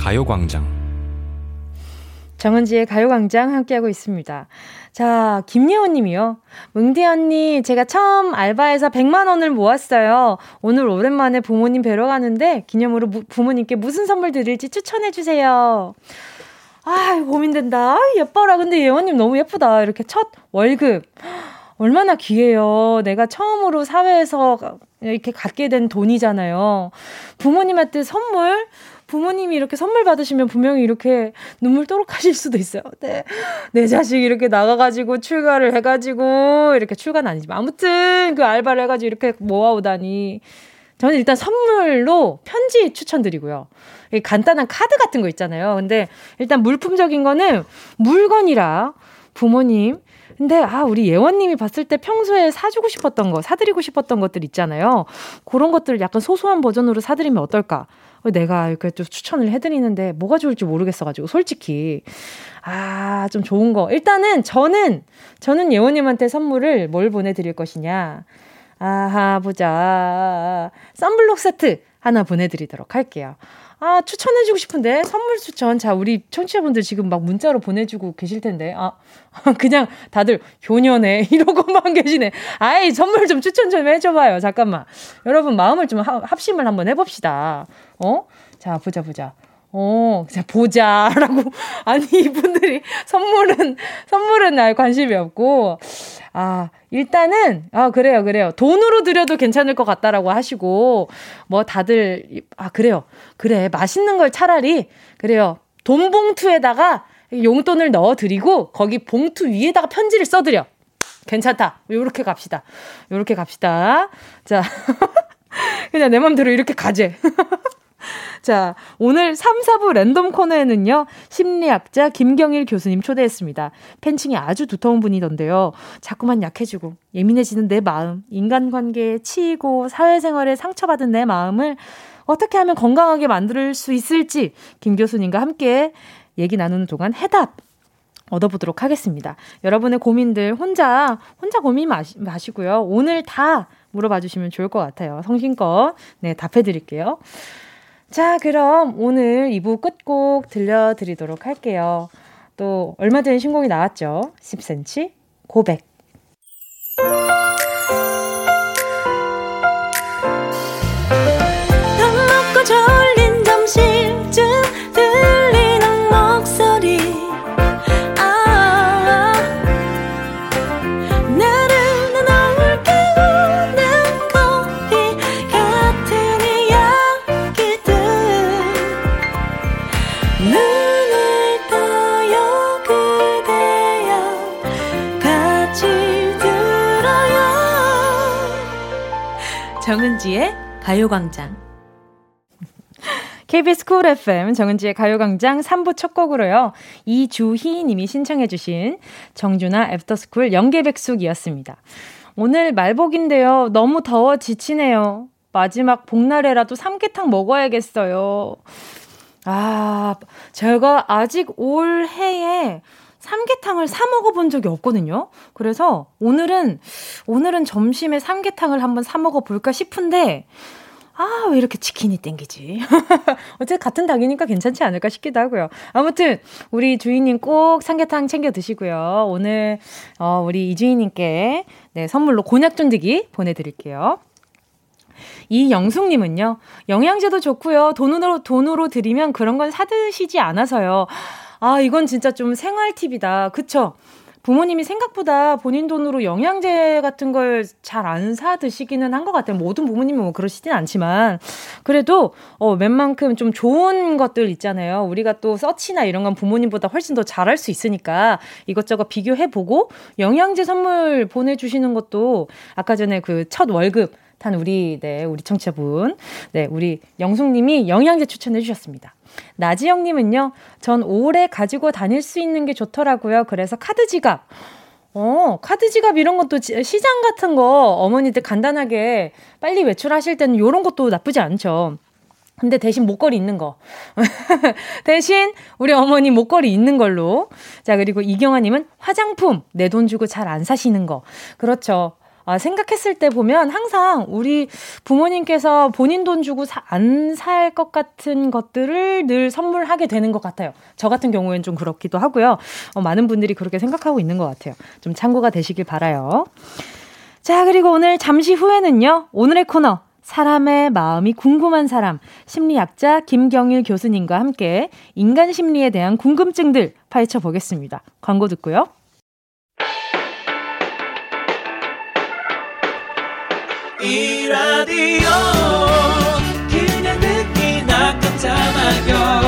가요광장 정은지의 가요광장 함께하고 있습니다. 자, 김예원 님이요. 뭉디 언니, 제가 처음 알바해서 100만 원을 모았어요. 오늘 오랜만에 부모님 뵈러 가는데 기념으로 무, 부모님께 무슨 선물 드릴지 추천해 주세요. 아, 고민된다. 예뻐라. 근데 예원 님 너무 예쁘다. 이렇게 첫 월급. 얼마나 귀해요. 내가 처음으로 사회에서 이렇게 갖게 된 돈이잖아요. 부모님한테 선물? 부모님이 이렇게 선물 받으시면 분명히 이렇게 눈물 또록 하실 수도 있어요. 네. 내 자식이 이렇게 나가가지고 출가를 해가지고, 이렇게 출가는 아니지만, 아무튼 그 알바를 해가지고 이렇게 모아오다니. 저는 일단 선물로 편지 추천드리고요. 간단한 카드 같은 거 있잖아요. 근데 일단 물품적인 거는 물건이라 부모님, 근데 아 우리 예원님이 봤을 때 평소에 사주고 싶었던 거, 사드리고 싶었던 것들 있잖아요. 그런 것들 약간 소소한 버전으로 사드리면 어떨까? 내가 이렇게 좀 추천을 해드리는데 뭐가 좋을지 모르겠어가지고 솔직히. 아 좀 좋은 거. 일단은 저는 저는 예원님한테 선물을 뭘 보내드릴 것이냐. 아하 보자. 썬블록 세트 하나 보내드리도록 할게요. 아, 추천해주고 싶은데, 선물 추천. 자, 우리 청취자분들 지금 막 문자로 보내주고 계실 텐데, 아, 그냥 다들 효녀네. 이러고만 계시네. 아이, 선물 좀 추천 좀 해줘봐요. 잠깐만. 여러분, 마음을 좀 합심을 한번 해봅시다. 어? 자, 보자, 보자. 어, 자, 보자. 라고. 아니, 이분들이 선물은, 선물은 날 관심이 없고, 아, 일단은, 아, 그래요, 그래요. 돈으로 드려도 괜찮을 것 같다라고 하시고, 뭐 다들, 아, 그래요. 그래. 맛있는 걸 차라리, 그래요. 돈 봉투에다가 용돈을 넣어 드리고, 거기 봉투 위에다가 편지를 써드려. 괜찮다. 요렇게 갑시다. 요렇게 갑시다. 자. 그냥 내 맘대로 이렇게 가재. 자, 오늘 3, 4부 랜덤 코너에는요, 심리학자 김경일 교수님 초대했습니다. 팬층이 아주 두터운 분이던데요. 자꾸만 약해지고, 예민해지는 내 마음, 인간관계에 치이고, 사회생활에 상처받은 내 마음을 어떻게 하면 건강하게 만들 수 있을지, 김 교수님과 함께 얘기 나누는 동안 해답 얻어보도록 하겠습니다. 여러분의 고민들 혼자, 혼자 고민 마시, 마시고요. 오늘 다 물어봐 주시면 좋을 것 같아요. 성심껏, 네, 답해 드릴게요. 자, 그럼 오늘 2부 끝곡 들려드리도록 할게요. 또 얼마 전에 신곡이 나왔죠. 10cm 고백. 정은지의 가요광장. KBS 쿨 FM 정은지의 가요광장 3부 첫 곡으로요. 이주희 님이 신청해주신 정준하 애프터스쿨 영계백숙이었습니다. 오늘 말복인데요. 너무 더워 지치네요. 마지막 복날에라도 삼계탕 먹어야겠어요. 아, 제가 아직 올 해에 삼계탕을 사 먹어본 적이 없거든요. 그래서 오늘은, 오늘은 점심에 삼계탕을 한번 사 먹어볼까 싶은데, 아, 왜 이렇게 치킨이 땡기지? 어쨌든 같은 닭이니까 괜찮지 않을까 싶기도 하고요. 아무튼, 우리 주인님 꼭 삼계탕 챙겨 드시고요. 오늘, 어, 우리 이주인님께, 네, 선물로 곤약 쫀디기 보내드릴게요. 이영숙님은요, 영양제도 좋고요. 돈으로, 돈으로 드리면 그런 건 사드시지 않아서요. 아, 이건 진짜 좀 생활 팁이다. 그쵸? 부모님이 생각보다 본인 돈으로 영양제 같은 걸 잘 안 사 드시기는 한 것 같아요. 모든 부모님이 뭐 그러시진 않지만 그래도 어 웬만큼 좀 좋은 것들 있잖아요. 우리가 또 서치나 이런 건 부모님보다 훨씬 더 잘할 수 있으니까 이것저것 비교해 보고 영양제 선물 보내 주시는 것도 아까 전에 그 첫 월급 탄 우리 네, 우리 청취자분. 네, 우리 영숙 님이 영양제 추천해 주셨습니다. 나지영님은요, 전 오래 가지고 다닐 수 있는 게 좋더라고요. 그래서 카드 지갑. 어, 카드 지갑 이런 것도 시장 같은 거 어머니들 간단하게 빨리 외출하실 때는 이런 것도 나쁘지 않죠. 근데 대신 목걸이 있는 거. 대신 우리 어머니 목걸이 있는 걸로. 자, 그리고 이경아님은 화장품 내 돈 주고 잘 안 사시는 거. 그렇죠. 아, 생각했을 때 보면 항상 우리 부모님께서 본인 돈 주고 안 살 것 같은 것들을 늘 선물하게 되는 것 같아요. 저 같은 경우엔 좀 그렇기도 하고요. 어, 많은 분들이 그렇게 생각하고 있는 것 같아요. 좀 참고가 되시길 바라요. 자, 그리고 오늘 잠시 후에는요. 오늘의 코너 사람의 마음이 궁금한 사람, 심리학자 김경일 교수님과 함께 인간 심리에 대한 궁금증들 파헤쳐 보겠습니다. 광고 듣고요. 이 라디오 그냥 듣기나 깜짝마요.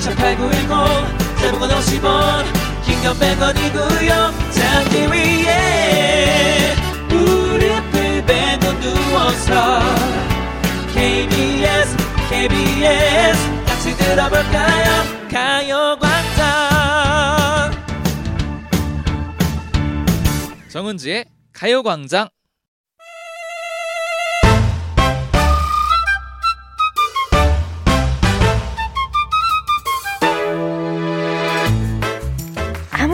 18910 대목원 50원 긴건 100원이고요. 잠기 위에 무릎을 베고 누워서 KBS KBS 같이 들어볼까요? 가요광장. 정은지의 가요광장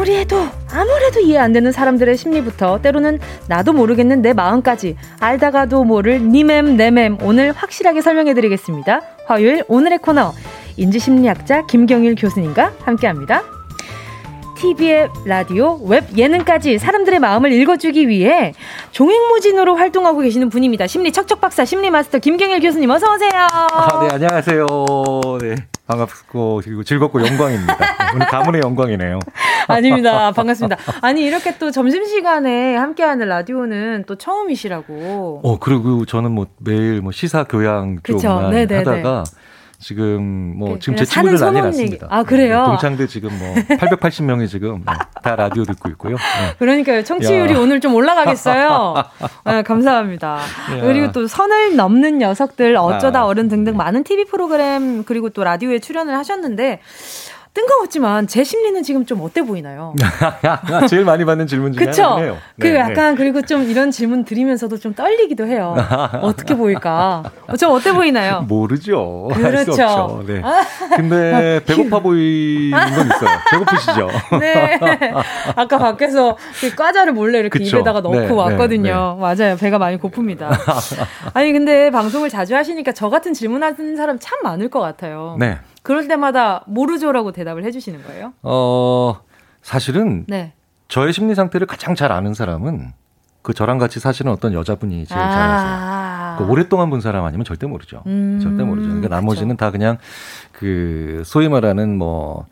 아무리 해도 아무래도 이해 안 되는 사람들의 심리부터 때로는 나도 모르겠는 내 마음까지 알다가도 모를 니맴 내맴 오늘 확실하게 설명해 드리겠습니다. 화요일 오늘의 코너 인지심리학자 김경일 교수님과 함께합니다. TV에 라디오, 웹 예능까지 사람들의 마음을 읽어주기 위해 종횡무진으로 활동하고 계시는 분입니다. 심리 척척 박사, 심리 마스터 김경일 교수님 어서 오세요. 아, 네, 안녕하세요. 네. 반갑고 그리고 즐겁고 영광입니다. 오늘 가문의 영광이네요. 아닙니다. 반갑습니다. 아니 이렇게 또 점심 시간에 함께하는 라디오는 또 처음이시라고. 어 그리고 저는 뭐 매일 뭐 시사 교양 쪽만 네네네. 하다가 지금 뭐 네, 지금 제 친구들 난리 났습니다. 아 그래요? 네, 동창들 지금 뭐 880명이 지금 네, 다 라디오 듣고 있고요. 네. 그러니까요. 청취율이 야. 오늘 좀 올라가겠어요. 네, 감사합니다. 야. 그리고 또 선을 넘는 녀석들 어쩌다 아. 어른 등등 많은 TV 프로그램 그리고 또 라디오에 출연을 하셨는데 뜬금없지만 제 심리는 지금 좀 어때 보이나요? 제일 많이 받는 질문 중에? 하나네요. 그 네, 그 약간 네. 그리고 좀 이런 질문 드리면서도 좀 떨리기도 해요. 어떻게 보일까? 좀 어때 보이나요? 모르죠. 그렇죠. 네. 근데 배고파 보이는 건 있어요. 배고프시죠? 네. 아까 밖에서 그 과자를 몰래 이렇게 그쵸? 입에다가 넣고 네, 네 왔거든요. 네, 맞아요. 배가 많이 고픕니다. 아니 근데 방송을 자주 하시니까 저 같은 질문하는 사람 참 많을 것 같아요. 네. 그럴 때마다 모르죠라고 대답을 해주시는 거예요? 어, 사실은 네. 저의 심리 상태를 가장 잘 아는 사람은 그 저랑 같이 사시는 어떤 여자분이 제일 아~ 잘 아세요. 그 오랫동안 본 사람 아니면 절대 모르죠. 음~ 절대 모르죠. 그러니까 나머지는 그쵸. 다 그냥 그 소위 말하는 뭐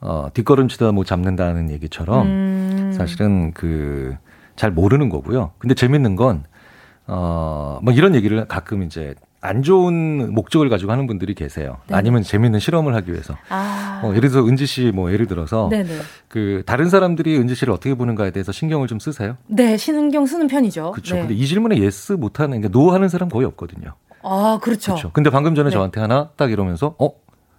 어, 뒷걸음치다 뭐 잡는다는 얘기처럼 음~ 사실은 그 잘 모르는 거고요. 근데 재밌는 건 어, 뭐 이런 얘기를 가끔 이제 안 좋은 목적을 가지고 하는 분들이 계세요. 네. 아니면 재밌는 실험을 하기 위해서. 아. 어, 예를 들어서 은지 씨 뭐 예를 들어서 네네. 그 다른 사람들이 은지 씨를 어떻게 보는가에 대해서 신경을 좀 쓰세요? 네, 신경 쓰는 편이죠. 그렇죠. 네. 근데 이 질문에 yes 못 하는 그러니까 no 하는 사람 거의 없거든요. 아, 그렇죠. 그렇죠. 근데 방금 전에 네. 저한테 하나 딱 이러면서 어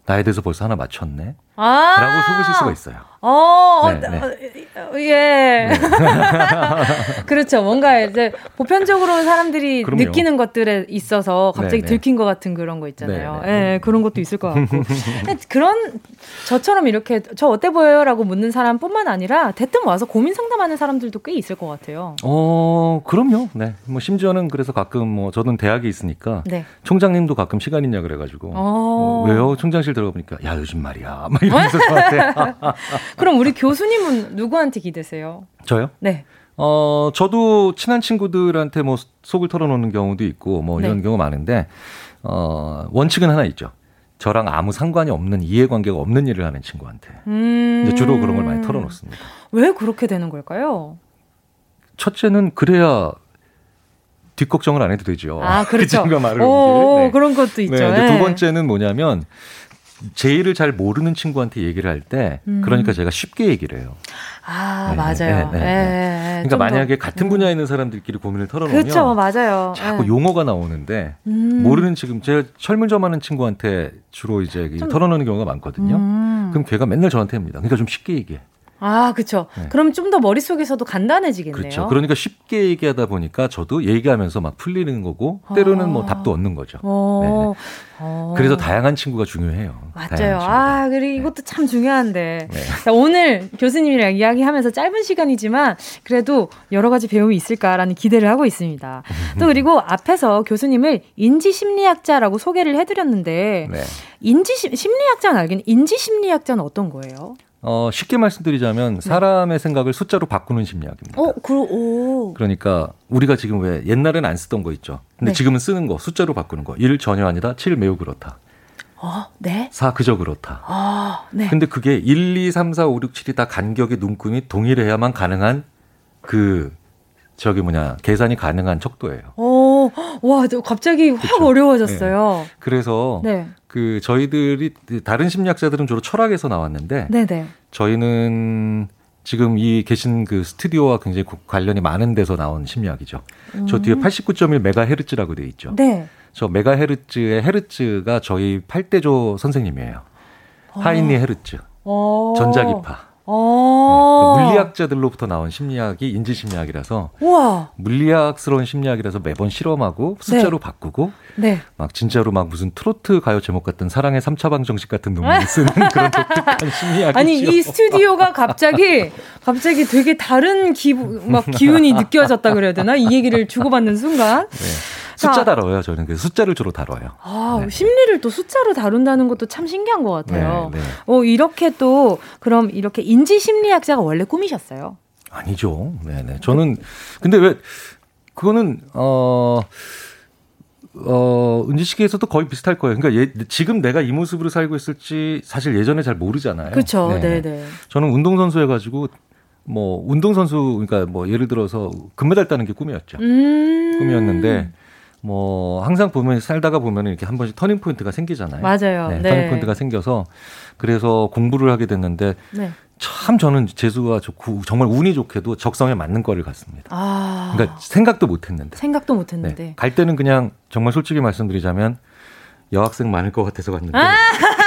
나에 대해서 벌써 하나 맞췄네. 아~ 라고 속으실 수가 있어요. 어, 네, 네. 어, 예. 네. 그렇죠. 뭔가 이제 보편적으로 사람들이 그럼요. 느끼는 것들에 있어서 갑자기 네네. 들킨 것 같은 그런 거 있잖아요. 예, 네, 그런 것도 있을 것 같고. 그런 저처럼 이렇게 저 어때 보여요 라고 묻는 사람뿐만 아니라 대뜸 와서 고민 상담하는 사람들도 꽤 있을 것 같아요. 어, 그럼요. 네. 뭐 심지어는 그래서 가끔 뭐 저는 대학에 있으니까 네. 총장님도 가끔 시간 있냐 그래가지고 어, 왜요? 총장실 들어가 보니까 야 요즘 말이야. 막 이러면서 저한테. 그럼 우리 교수님은 누구한테 기대세요? 저요? 네. 어, 저도 친한 친구들한테 뭐 속을 털어놓는 경우도 있고 뭐 이런 네. 경우 많은데, 어, 원칙은 하나 있죠. 저랑 아무 상관이 없는 이해관계가 없는 일을 하는 친구한테. 음... 이제 주로 그런 걸 많이 털어놓습니다. 왜 그렇게 되는 걸까요? 첫째는 그래야 뒷걱정을 안 해도 되죠. 아, 그렇죠. 그 친구가 말을 오, 네. 그런 것도 있죠. 네, 네. 두 번째는 뭐냐면 제 일을 잘 모르는 친구한테 얘기를 할때 음. 그러니까 제가 쉽게 얘기를 해요. 아, 네, 맞아요. 네, 네, 네. 네. 그러니까 만약에 더, 같은 음. 분야에 있는 사람들끼리 고민을 털어놓으면 그렇죠, 맞아요. 자꾸 용어가 나오는데 음. 모르는 지금 제가 철물점 하는 친구한테 주로 이제 좀, 털어놓는 경우가 많거든요. 음. 그럼 걔가 맨날 저한테 합니다. 그러니까 좀 쉽게 얘기해. 아, 그렇죠. 네. 그럼 좀 더 머릿속에서도 간단해지겠네요. 그렇죠. 그러니까 쉽게 얘기하다 보니까 저도 얘기하면서 막 풀리는 거고 때로는 뭐 아. 뭐 답도 얻는 거죠. 어. 네. 어. 그래서 다양한 친구가 중요해요. 맞아요. 아, 그리고 네. 이것도 참 중요한데. 네. 자, 오늘 교수님이랑 이야기하면서 짧은 시간이지만 그래도 여러 가지 배움이 있을까라는 기대를 하고 있습니다. 또 그리고 앞에서 교수님을 인지 심리학자라고 소개를 해 드렸는데 네. 인지 심리학자는 알긴 인지 심리학자는 어떤 거예요? 어, 쉽게 말씀드리자면 네. 사람의 생각을 숫자로 바꾸는 심리학입니다. 어, 그, 오. 그러니까 우리가 지금 왜 옛날에는 안 쓰던 거 있죠. 근데 네. 지금은 쓰는 거 숫자로 바꾸는 거. 1 전혀 아니다. 7 매우 그렇다. 어, 네. 4 그저 그렇다. 아, 네. 근데 그게 1, 2, 3, 4, 5, 6, 7이 다 간격의 눈금이 동일해야만 가능한 그 저기 뭐냐 계산이 가능한 척도예요. 오, 와, 갑자기 확 그렇죠? 어려워졌어요. 네. 그래서 네. 그 저희들이 다른 심리학자들은 주로 철학에서 나왔는데 네네. 저희는 지금 이 계신 그 스튜디오와 굉장히 관련이 많은 데서 나온 심리학이죠. 음. 저 뒤에 89.1 메가헤르츠라고 돼 있죠. 네. 저 메가헤르츠의 헤르츠가 저희 8대조 선생님이에요. 어. 하인리 헤르츠. 어. 전자기파. 어. 네, 물리학자들로부터 나온 심리학이 인지 심리학이라서 우와. 물리학스러운 심리학이라서 매번 실험하고 숫자로 네. 바꾸고 네. 막 진짜로 막 무슨 트로트 가요 제목 같은 사랑의 3차 방정식 같은 논문을 쓰는 그런 독특한 심리학이죠. 아니 이 스튜디오가 갑자기 갑자기 되게 다른 기분 막 기운이 느껴졌다 그래야 되나? 이 얘기를 주고받는 순간. 네. 숫자 다뤄요. 저는 그 숫자를 주로 다뤄요. 아, 네. 심리를 또 숫자로 다룬다는 것도 참 신기한 것 같아요. 네, 네. 어, 이렇게 또 그럼 이렇게 인지 심리학자가 원래 꿈이셨어요? 아니죠. 네, 네. 저는 근데 왜 그거는 어 어, 은지 씨께서도 거의 비슷할 거예요. 그러니까 예, 지금 내가 이 모습으로 살고 있을지 사실 예전에 잘 모르잖아요. 그렇죠. 네, 네. 저는 운동선수 해가지고 뭐 운동선수 그러니까 뭐 예를 들어서 금메달 따는 게 꿈이었죠. 음~ 꿈이었는데 뭐 항상 보면 살다가 보면 이렇게 한 번씩 터닝 포인트가 생기잖아요. 맞아요. 네, 네. 터닝 포인트가 생겨서 그래서 공부를 하게 됐는데 네. 참 저는 재수가 좋고 정말 운이 좋게도 적성에 맞는 거를 갔습니다. 아. 그러니까 생각도 못 했는데. 생각도 못 했는데. 네. 갈 때는 그냥 정말 솔직히 말씀드리자면 여학생 많을 것 같아서 갔는데. 아!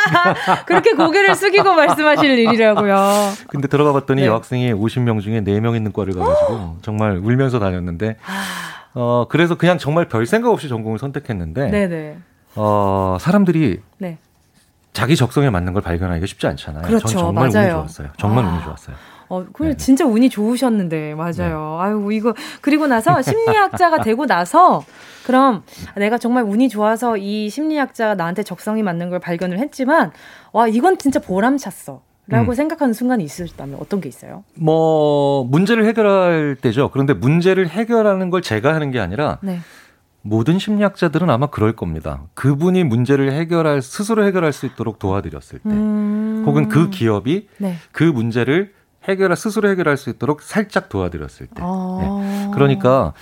그렇게 고개를 숙이고 말씀하실 일이라고요. 근데 들어가 봤더니 네. 여학생이 50명 중에 4명 있는 과를 가가지고 정말 울면서 다녔는데. 아. 어, 그래서 그냥 정말 별 생각 없이 전공을 선택했는데. 네네. 어, 사람들이. 네. 자기 적성에 맞는 걸 발견하기가 쉽지 않잖아요. 그렇죠. 전 정말 맞아요. 운이 좋았어요. 정말 아. 운이 좋았어요. 어, 그 진짜 운이 좋으셨는데 맞아요. 네. 아유 이거 그리고 나서 심리학자가 되고 나서 그럼 내가 정말 운이 좋아서 이 심리학자가 나한테 적성이 맞는 걸 발견을 했지만 와 이건 진짜 보람찼어. 라고 음. 생각하는 순간이 있으셨다면 어떤 게 있어요? 뭐 문제를 해결할 때죠. 그런데 문제를 해결하는 걸 제가 하는 게 아니라 네. 모든 심리학자들은 아마 그럴 겁니다. 그분이 문제를 해결할 스스로 해결할 수 있도록 도와드렸을 때, 음. 혹은 그 기업이 네. 그 문제를 해결할 스스로 해결할 수 있도록 살짝 도와드렸을 때. 아. 네. 그러니까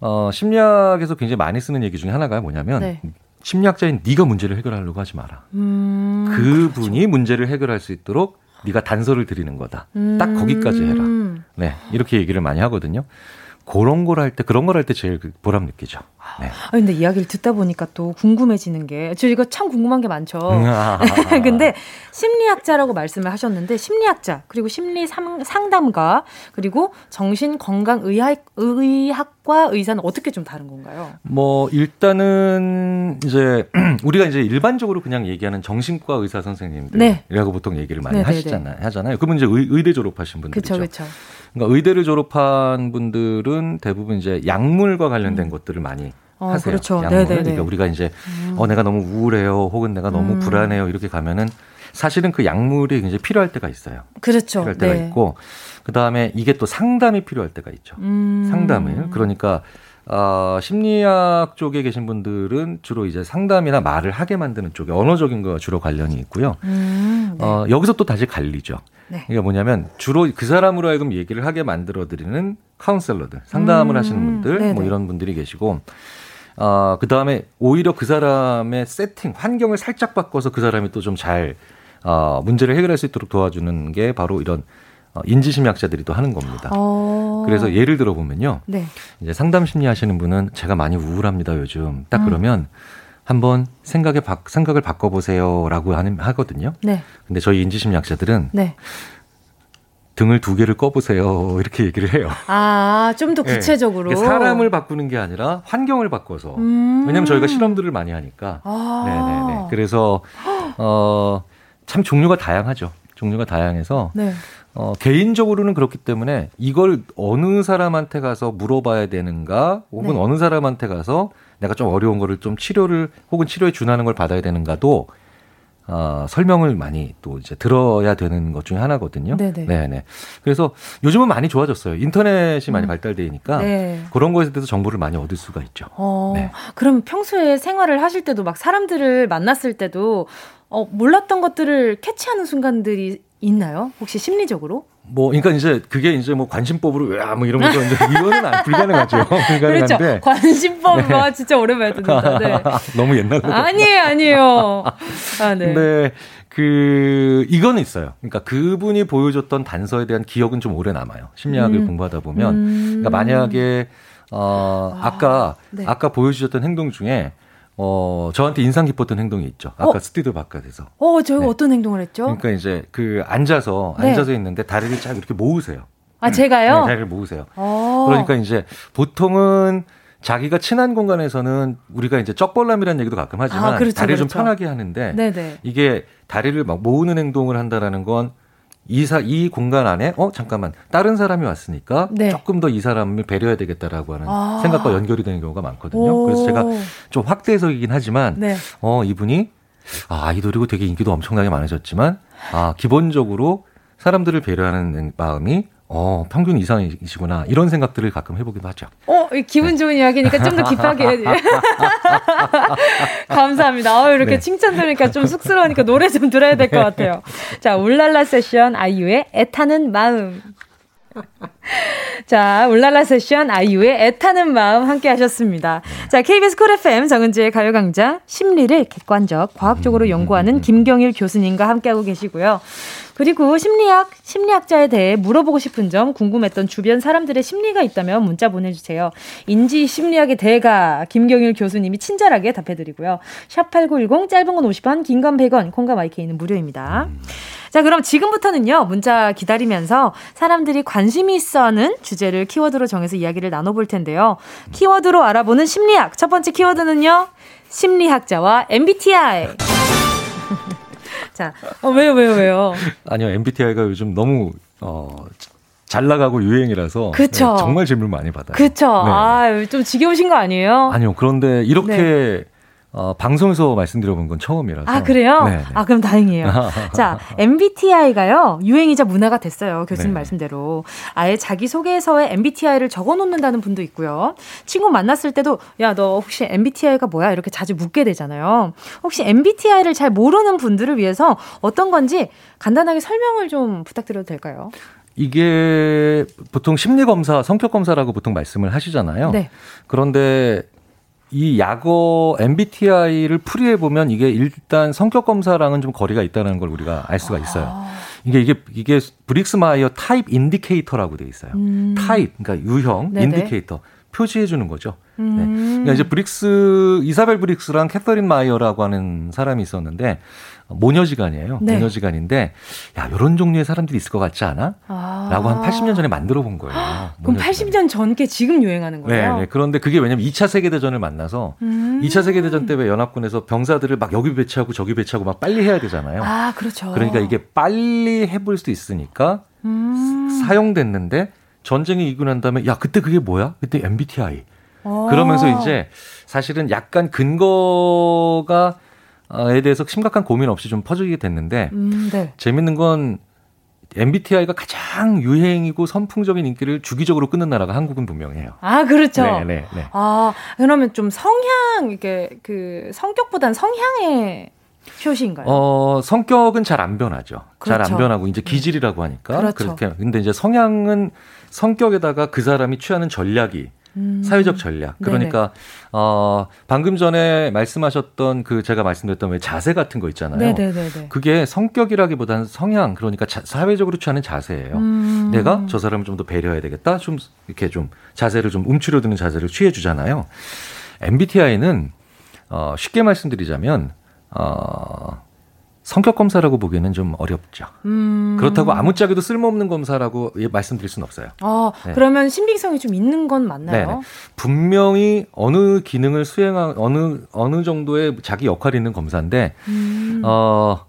어, 심리학에서 굉장히 많이 쓰는 얘기 중에 하나가 뭐냐면 네. 심리학자인 네가 문제를 해결하려고 하지 마라. 음, 그분이 그렇죠. 문제를 해결할 수 있도록 네가 단서를 드리는 거다. 음. 딱 거기까지 해라. 네, 이렇게 얘기를 많이 하거든요. 그런 걸 할 때, 그런 걸 할 때 제일 그 보람 느끼죠. 네. 아, 근데 이야기를 듣다 보니까 또 궁금해지는 게, 저 이거 참 궁금한 게 많죠. 음, 아. 근데 심리학자라고 말씀을 하셨는데, 심리학자, 그리고 심리 상담가, 그리고 정신 건강 의학, 의학과 의사는 어떻게 좀 다른 건가요? 뭐, 일단은 이제, 우리가 이제 일반적으로 그냥 얘기하는 정신과 의사 선생님들. 네. 이라고 보통 얘기를 많이 네네네. 하시잖아요. 하잖아요. 그분 이제 의, 대 졸업하신 분들이죠. 그쵸, 그쵸. 그러니까 의대를 졸업한 분들은 대부분 이제 약물과 관련된 음. 것들을 많이 어, 하세요. 그렇죠. 약물. 네네네. 그러니까 우리가 이제 음. 어 내가 너무 우울해요, 혹은 내가 너무 음. 불안해요 이렇게 가면은 사실은 그 약물이 굉장히 필요할 때가 있어요. 그렇죠. 필요할 때가 네. 있고 그 다음에 이게 또 상담이 필요할 때가 있죠. 음. 상담을 그러니까 어, 심리학 쪽에 계신 분들은 주로 이제 상담이나 말을 하게 만드는 쪽에 언어적인 거 주로 관련이 있고요. 음, 네. 어, 여기서 또 다시 갈리죠. 네. 이게 뭐냐면 주로 그 사람으로 하여금 얘기를 하게 만들어 드리는 카운셀러들, 상담을 음, 하시는 분들, 네네. 뭐 이런 분들이 계시고, 어, 그 다음에 오히려 그 사람의 세팅, 환경을 살짝 바꿔서 그 사람이 또 좀 잘, 어, 문제를 해결할 수 있도록 도와주는 게 바로 이런 어, 인지심리학자들이 또 하는 겁니다. 어... 그래서 예를 들어 보면요. 네. 이제 상담 심리 하시는 분은 제가 많이 우울합니다, 요즘. 딱 음. 그러면 한번 생각에 바, 생각을 바꿔 보세요라고 하는 하거든요. 네. 근데 저희 인지심리학자들은 네. 등을 두 개를 꺼보세요. 이렇게 얘기를 해요. 아, 좀 더 구체적으로. 네. 사람을 바꾸는 게 아니라 환경을 바꿔서. 음~ 왜냐면 저희가 실험들을 많이 하니까. 아~ 네네네. 그래서, 어, 참 종류가 다양하죠. 종류가 다양해서. 네. 어, 개인적으로는 그렇기 때문에 이걸 어느 사람한테 가서 물어봐야 되는가 혹은 네. 어느 사람한테 가서 내가 좀 어려운 거를 좀 치료를 혹은 치료에 준하는 걸 받아야 되는가도 어, 설명을 많이 또 이제 들어야 되는 것 중에 하나거든요. 네네. 네네. 그래서 요즘은 많이 좋아졌어요. 인터넷이 많이 음. 발달되니까 네. 그런 거에 대해서 정보를 많이 얻을 수가 있죠. 어, 네. 그럼 평소에 생활을 하실 때도 막 사람들을 만났을 때도 어, 몰랐던 것들을 캐치하는 순간들이 있나요? 혹시 심리적으로? 뭐, 그러니까 이제 그게 이제 뭐 관심법으로 왜 뭐 이런 거죠. 이제 이거는 안 불가능하죠. 불가능한데. 그렇죠. 관심법 네. 와 진짜 오랜만에 듣는다. 네. 너무 옛날로. 아니에요, 아니에요. 아, 네. 근데 그 이거는 있어요. 그러니까 그분이 보여줬던 단서에 대한 기억은 좀 오래 남아요. 심리학을 음. 공부하다 보면. 음. 그러니까 만약에 어 아, 아까 네. 아까 보여주셨던 행동 중에 어, 저한테 인상 깊었던 행동이 있죠. 아까 어? 스튜디오 바깥에서. 어, 저희가 네. 어떤 행동을 했죠? 그러니까 이제 그 앉아서, 네. 앉아서 있는데 다리를 쫙 이렇게 모으세요. 아, 제가요? 네, 다리를 모으세요. 어. 그러니까 이제 보통은 자기가 친한 공간에서는 우리가 이제 쩍벌남이라는 얘기도 가끔 하지만 아, 그렇죠, 다리를 그렇죠. 좀 편하게 하는데 네네. 이게 다리를 막 모으는 행동을 한다라는 건 이사 이 공간 안에 어 잠깐만 다른 사람이 왔으니까 네. 조금 더 이 사람을 배려해야 되겠다라고 하는 아. 생각과 연결이 되는 경우가 많거든요. 오. 그래서 제가 좀 확대해서이긴 하지만 네. 어 이분이 아 아이돌이고 되게 인기도 엄청나게 많으셨지만 아 기본적으로 사람들을 배려하는 마음이 어, 평균 이상이시구나. 이런 생각들을 가끔 해보기도 하죠. 어, 기분 좋은 네. 이야기니까 좀 더 깊하게. 감사합니다. 어, 이렇게 네. 칭찬 들으니까 좀 쑥스러우니까 노래 좀 들어야 될 것 같아요. 자, 울랄라 세션 아이유의 애타는 마음. 자, 울랄라 세션 아이유의 애타는 마음 함께 하셨습니다. 자, KBS 쿨 FM 정은지의 가요광장 심리를 객관적, 과학적으로 연구하는 김경일 교수님과 함께하고 계시고요. 그리고 심리학, 심리학자에 대해 물어보고 싶은 점, 궁금했던 주변 사람들의 심리가 있다면 문자 보내주세요. 인지 심리학의 대가 김경일 교수님이 친절하게 답해드리고요. 샵 8910 짧은 건 50원, 긴 건 100원, 콩과 마이케이는 무료입니다. 자, 그럼 지금부터는요, 문자 기다리면서 사람들이 관심이 있어 하는 주제를 키워드로 정해서 이야기를 나눠볼 텐데요. 키워드로 알아보는 심리학. 첫 번째 키워드는요, 심리학자와 MBTI. 자, 어, 왜요, 왜요, 왜요? 아니요, MBTI가 요즘 너무, 어, 잘 나가고 유행이라서. 네, 정말 질문 많이 받아요. 그렇죠. 네. 아, 좀 지겨우신 거 아니에요? 아니요. 그런데 이렇게 네. 어, 방송에서 말씀드려본 건 처음이라서. 아, 그래요? 네, 네. 아, 그럼 다행이에요. 자, MBTI가요, 유행이자 문화가 됐어요. 교수님 네. 말씀대로. 아예 자기소개서에 MBTI를 적어 놓는다는 분도 있고요. 친구 만났을 때도, 야, 너 혹시 MBTI가 뭐야? 이렇게 자주 묻게 되잖아요. 혹시 MBTI를 잘 모르는 분들을 위해서 어떤 건지 간단하게 설명을 좀 부탁드려도 될까요? 이게 보통 심리검사, 성격검사라고 보통 말씀을 하시잖아요. 네. 그런데 이 약어 MBTI를 풀이해 보면 이게 일단 성격 검사랑은 좀 거리가 있다는 걸 우리가 알 수가 있어요. 아. 이게 이게 이게 Briggs Myers Type Indicator라고 돼 있어요. 음. 타입 그러니까 유형 네네. indicator 표시해 주는 거죠. 네. 음. 네. 그러니까 이제 브릭스 이사벨 브릭스랑 캐서린 마이어라고 하는 사람이 있었는데 모녀지간이에요. 네. 모녀지간인데 야 이런 종류의 사람들이 있을 것 같지 않아? 아. 라고 한 80년 전에 만들어 본 거예요. 그럼 80년 전게 지금 유행하는 거예요? 네, 네. 그런데 그게 왜냐면 2차 세계대전을 만나서 음. 2차 세계대전 때 왜 연합군에서 병사들을 막 여기 배치하고 저기 배치하고 막 빨리 해야 되잖아요. 아, 그렇죠. 그러니까 이게 빨리 해볼 수 있으니까 음. 사용됐는데 전쟁이 이고 난 다음에 야 그때 그게 뭐야? 그때 MBTI. 어. 그러면서 이제 사실은 약간 근거가 에 대해서 심각한 고민 없이 좀 퍼지게 됐는데 음, 네. 재밌는 건 MBTI가 가장 유행이고 선풍적인 인기를 주기적으로 끊는 나라가 한국은 분명해요. 아, 그렇죠. 네, 네, 네. 아, 그러면 좀 성향, 이게 그 성격보단 성향의 표시인가요? 어, 성격은 잘 안 변하죠. 그렇죠. 잘안 변하고 이제 네. 기질이라고 하니까. 그렇죠. 그렇게. 근데 이제 성향은 성격에다가 그 사람이 취하는 전략이 음. 사회적 전략. 그러니까 어 방금 전에 말씀하셨던 그 제가 말씀드렸던 왜 자세 같은 거 있잖아요. 네네네네. 그게 성격이라기보다는 성향 그러니까 자, 사회적으로 취하는 자세예요. 음. 내가 저 사람을 좀 더 배려해야 되겠다. 좀 이렇게 좀 자세를 좀 움츠려드는 자세를 취해 주잖아요. MBTI는 어 쉽게 말씀드리자면 어 성격 검사라고 보기에는 좀 어렵죠. 음. 그렇다고 아무짝에도 쓸모없는 검사라고 예, 말씀드릴 수는 없어요. 어, 네. 그러면 신빙성이 좀 있는 건 맞나요? 네네. 분명히 어느 기능을 수행한 어느 어느 정도의 자기 역할이 있는 검사인데 음. 어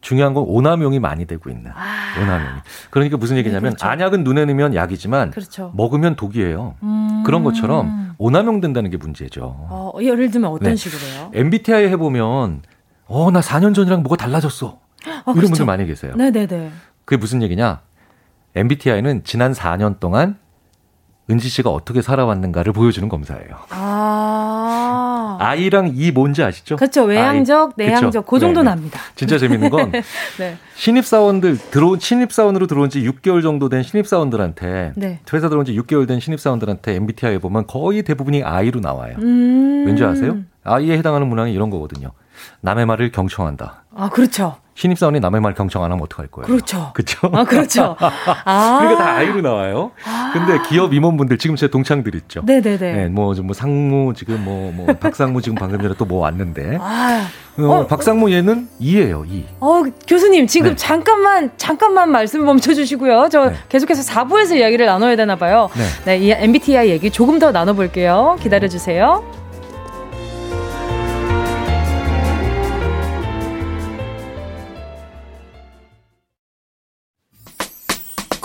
중요한 건 오남용이 많이 되고 있는 아. 오남용이. 그러니까 무슨 얘기냐면 네, 그렇죠. 안약은 눈에 넣으면 약이지만 그렇죠. 먹으면 독이에요. 음. 그런 것처럼 오남용 된다는 게 문제죠. 어, 예를 들면 어떤 네. 식으로요? MBTI 해보면 어, 나 4년 전이랑 뭐가 달라졌어. 아, 이런 그렇죠. 분들 많이 계세요. 네네네. 그게 무슨 얘기냐? MBTI는 지난 4년 동안 은지 씨가 어떻게 살아왔는가를 보여주는 검사예요. 아. 아이랑 이 뭔지 아시죠? 그렇죠. 외향적, 아이. 내향적, 그그 정도 납니다. 진짜 재밌는 건 네. 신입사원들 들어온 신입사원으로 들어온 지 6개월 정도 된 신입사원들한테 네. 회사 들어온 지 6개월 된 신입사원들한테 MBTI 보면 거의 대부분이 아이로 나와요. 음. 왠지 아세요? 아이에 해당하는 문항이 이런 거거든요. 남의 말을 경청한다. 아, 그렇죠. 신입사원이 남의 말 경청 안 하면 어떡할 거예요? 그렇죠. 그렇죠. 아, 그렇죠. 아. 그러니까 다 아이로 나와요. 아. 근데 기업 임원분들 지금 제 동창들 있죠. 네네네. 네, 뭐, 뭐 상무 지금 뭐, 뭐 박상무 지금 방금 전에 또 뭐 왔는데. 아. 어, 어, 박상무 얘는 이예요, 이. 어, 교수님 지금 네. 잠깐만 잠깐만 말씀 멈춰 주시고요. 저 네. 계속해서 4부에서 이야기를 나눠야 되나 봐요. 네. 네, 이 MBTI 얘기 조금 더 나눠 볼게요. 기다려 주세요.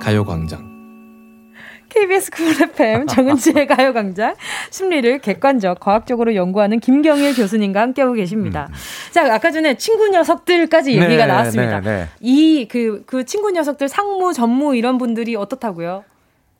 가요광장. KBS 쿨 FM 정은지의 가요광장 심리를 객관적 과학적으로 연구하는 김경일 교수님과 함께하고 계십니다. 음. 자 아까 전에 친구 녀석들까지 얘기가 네, 나왔습니다. 네, 네. 이그그 그 친구 녀석들 상무 전무 이런 분들이 어떻다고요?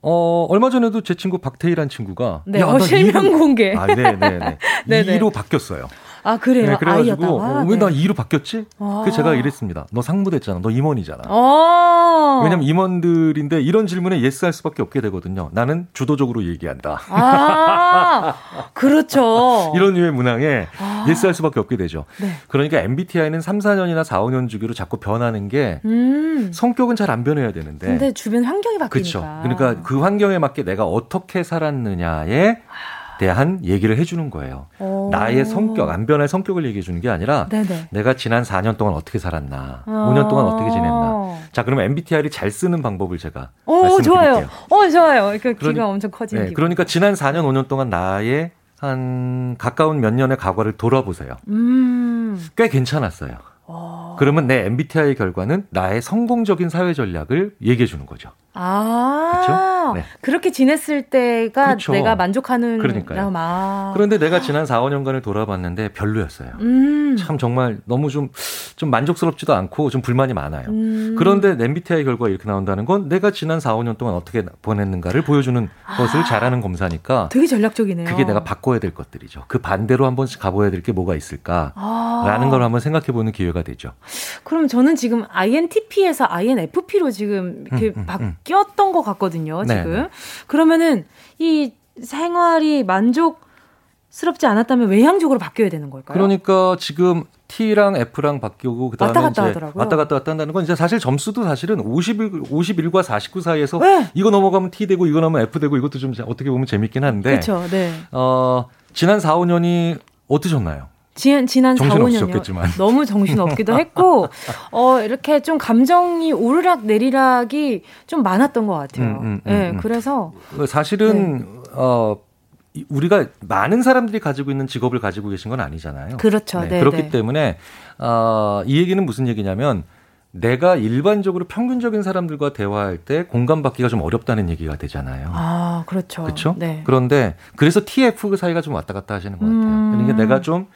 어, 얼마 전에도 제 친구 박태희란 친구가 네, 야, 어, 실명 2로, 공개. 아, 네, 네, 네. 2로 바뀌었어요. 아 그래요. 네, 그래가지고 어, 왜나 네. 2로 바뀌었지? 아. 그 제가 이랬습니다. 너 상무됐잖아. 너 임원이잖아. 아. 왜냐면 임원들인데 이런 질문에 예스할 수밖에 없게 되거든요. 나는 주도적으로 얘기한다. 아 그렇죠. 이런 류의 문항에 아. 예스할 수밖에 없게 되죠. 네. 그러니까 MBTI는 3, 4년이나 4, 5년 주기로 자꾸 변하는 게 음. 성격은 잘 안 변해야 되는데. 근데 주변 환경이 바뀌니까. 그렇죠. 그러니까 그 환경에 맞게 내가 어떻게 살았느냐에 대한 얘기를 해주는 거예요. 오. 나의 성격, 안 변할 성격을 얘기해 주는 게 아니라 네네. 내가 지난 4년 동안 어떻게 살았나, 오. 5년 동안 어떻게 지냈나. 자, 그러면 MBTI를 잘 쓰는 방법을 제가 오, 말씀드릴게요. 좋아요. 어, 좋아요. 그 그러니, 귀가 엄청 커지는 네, 그러니까 지난 4년, 5년 동안 나의 한 가까운 몇 년의 과거를 돌아보세요. 음. 꽤 괜찮았어요. 오. 그러면 내 MBTI 결과는 나의 성공적인 사회 전략을 얘기해 주는 거죠. 아, 그렇죠? 네. 그렇게 지냈을 때가 그렇죠. 내가 만족하는 그러니까요. 아. 그런데 내가 지난 4, 5년간을 돌아봤는데 별로였어요. 음. 참 정말 너무 좀, 좀 만족스럽지도 않고 좀 불만이 많아요. 음. 그런데 MBTI 결과가 이렇게 나온다는 건 내가 지난 4, 5년 동안 어떻게 보냈는가를 보여주는 아. 것을 잘하는 검사니까. 되게 전략적이네요. 그게 내가 바꿔야 될 것들이죠. 그 반대로 한 번씩 가봐야 될 게 뭐가 있을까. 아. 라는 걸 한번 생각해 보는 기회가 되죠. 그럼 저는 지금 INTP에서 INFP로 지금 이렇게 음, 음, 음. 바뀌었던 것 같거든요, 네, 지금. 네. 그러면은 이 생활이 만족스럽지 않았다면 외향적으로 바뀌어야 되는 걸까요? 그러니까 지금 T랑 F랑 바뀌고 그다음에 왔다 갔다 하더라고요. 왔다 갔다 왔다 한다는 건 이제 사실 점수도 사실은 51 51과 49 사이에서 네. 이거 넘어가면 T 되고 이거 넘으면 F 되고 이것도 좀 어떻게 보면 재밌긴 한데. 그렇죠. 네. 어, 지난 4, 5년이 어떠셨나요? 지난, 지난 4, 5년이요. 너무 정신 없기도 했고, 어, 이렇게 좀 감정이 오르락 내리락이 좀 많았던 것 같아요. 음, 음, 음, 네, 그래서. 사실은, 네. 어, 우리가 많은 사람들이 가지고 있는 직업을 가지고 계신 건 아니잖아요. 그렇죠. 네, 네, 그렇기 네. 때문에, 어, 이 얘기는 무슨 얘기냐면, 내가 일반적으로 평균적인 사람들과 대화할 때 공감받기가 좀 어렵다는 얘기가 되잖아요. 아, 그렇죠. 그렇죠? 네. 그런데 그래서 TF 사이가 좀 왔다 갔다 하시는 것 같아요. 음. 그러니까 내가 좀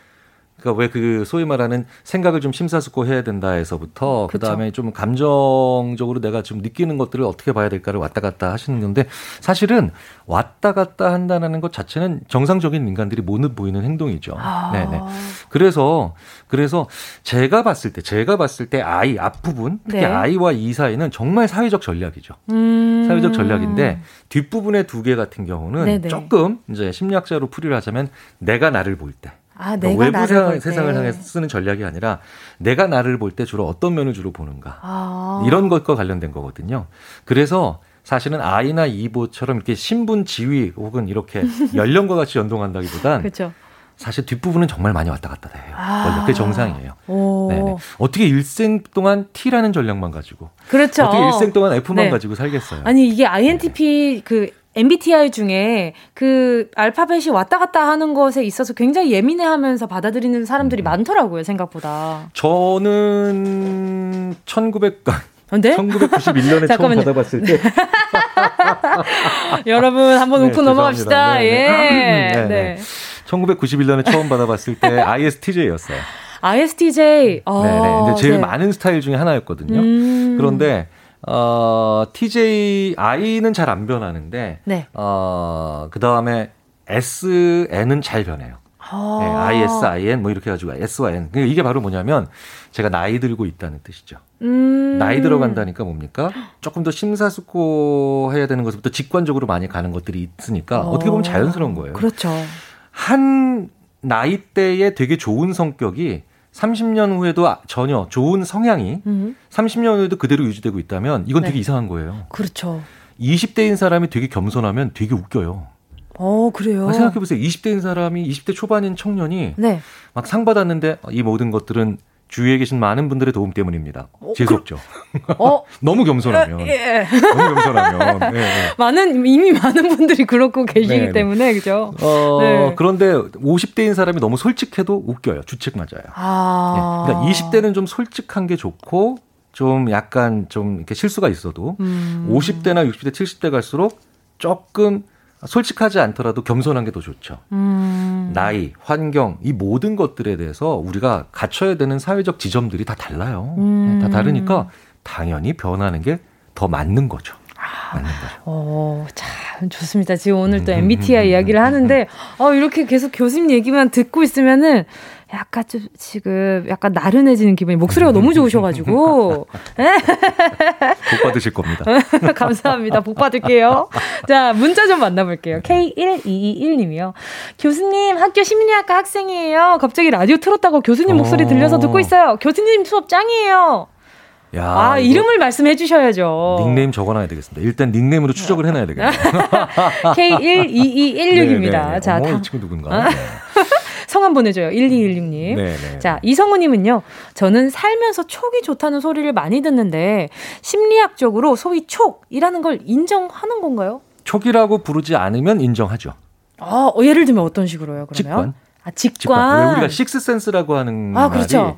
그러니까 왜 그 소위 말하는 생각을 좀 심사숙고해야 된다에서부터 그 다음에 좀 감정적으로 내가 좀 느끼는 것들을 어떻게 봐야 될까를 왔다 갔다 하시는 건데 사실은 왔다 갔다 한다는 것 자체는 정상적인 인간들이 못 보이는 행동이죠. 아. 네네. 그래서 그래서 제가 봤을 때 제가 봤을 때 아이 앞부분 특히 네. 아이와 이 사이는 정말 사회적 전략이죠. 음. 사회적 전략인데 뒷부분의 두 개 같은 경우는 네네. 조금 이제 심리학자로 풀이를 하자면 내가 나를 볼 때. 아, 그러니까 외부 세상, 세상 을 향해 쓰는 전략이 아니라 내가 나를 볼 때 주로 어떤 면을 주로 보는가 아. 이런 것과 관련된 거거든요. 그래서 사실은 아이나 이보처럼 이렇게 신분 지위 혹은 이렇게 연령과 같이 연동한다기보단 그렇죠. 사실 뒷부분은 정말 많이 왔다 갔다 해요. 아. 그게 정상이에요. 네네. 어떻게 일생 동안 T라는 전략만 가지고 그렇죠. 어떻게 일생 동안 F만 네. 가지고 살겠어요. 아니 이게 INTP 네. 그 MBTI 중에 그 알파벳이 왔다 갔다 하는 것에 있어서 굉장히 예민해 하면서 받아들이는 사람들이 음. 많더라고요, 생각보다. 저는 1900, 네? 1991년에 처음 받아봤을 때. 여러분, 한번 네, 웃고 넘어갑시다. 네, 네. 예. 네, 네. 1991년에 처음 받아봤을 때 ISTJ였어요. ISTJ. 어, 네네. 근데 제일 네. 많은 스타일 중에 하나였거든요. 음. 그런데 어, TJ I는 잘 안 변하는데 네. 어, 그다음에 SN은 잘 변해요. 아. 네, ISIN 뭐 이렇게 해가지고 S와 N. 그러니까 이게 바로 뭐냐면 제가 나이 들고 있다는 뜻이죠. 음. 나이 들어간다니까 뭡니까? 조금 더 심사숙고해야 되는 것부터 직관적으로 많이 가는 것들이 있으니까 어. 어떻게 보면 자연스러운 거예요. 그렇죠. 한 나이 대에 되게 좋은 성격이 30년 후에도 전혀 좋은 성향이 음. 30년 후에도 그대로 유지되고 있다면 이건 네. 되게 이상한 거예요. 그렇죠. 20대인 사람이 되게 겸손하면 되게 웃겨요. 어, 그래요? 생각해보세요. 20대인 사람이 20대 초반인 청년이 네. 막상 받았는데 이 모든 것들은 주위에 계신 많은 분들의 도움 때문입니다. 어, 재수 없죠. 그, 어? 너무 겸손하면. 예. 너무 겸손하면. 네, 네. 많은 이미 많은 분들이 그렇고 계시기 네, 네. 때문에 그죠. 어, 네. 그런데 50대인 사람이 너무 솔직해도 웃겨요. 주책 맞아요. 아. 네. 그러니까 20대는 좀 솔직한 게 좋고 좀 약간 좀 이렇게 실수가 있어도 음. 50대나 60대, 70대 갈수록 조금 솔직하지 않더라도 겸손한 게 더 좋죠. 음. 나이, 환경, 이 모든 것들에 대해서 우리가 갖춰야 되는 사회적 지점들이 다 달라요. 음. 다 다르니까 당연히 변하는 게 더 맞는 거죠. 아, 맞는 거죠. 어, 참 좋습니다. 지금 오늘 또 MBTI 이야기를 하는데, 어, 이렇게 계속 교수님 얘기만 듣고 있으면은 약간 좀 지금 약간 나른해지는 기분이 목소리가 너무 좋으셔가지고 복 받으실 겁니다. 감사합니다. 복 받을게요. 자 문자 좀 만나볼게요. K1221님이요. 교수님 학교 심리학과 학생이에요. 갑자기 라디오 틀었다고 교수님 목소리 들려서 듣고 있어요. 교수님 수업 짱이에요. 야, 아, 이름을 말씀해 주셔야죠. 닉네임 적어놔야 되겠습니다. 일단 닉네임으로 추적을 해놔야 되겠네요. K12216입니다. 네네. 자, 어머, 다... 이 친구 누군가. 네. 성함 보내줘요. 1216님. 네네. 자, 이성우님은요. 저는 살면서 촉이 좋다는 소리를 많이 듣는데 심리학적으로 소위 촉이라는 걸 인정하는 건가요? 촉이라고 부르지 않으면 인정하죠. 아, 어, 예를 들면 어떤 식으로요? 그러면? 직관. 아, 직관. 직관. 우리가 식스센스라고 하는 아, 그렇죠.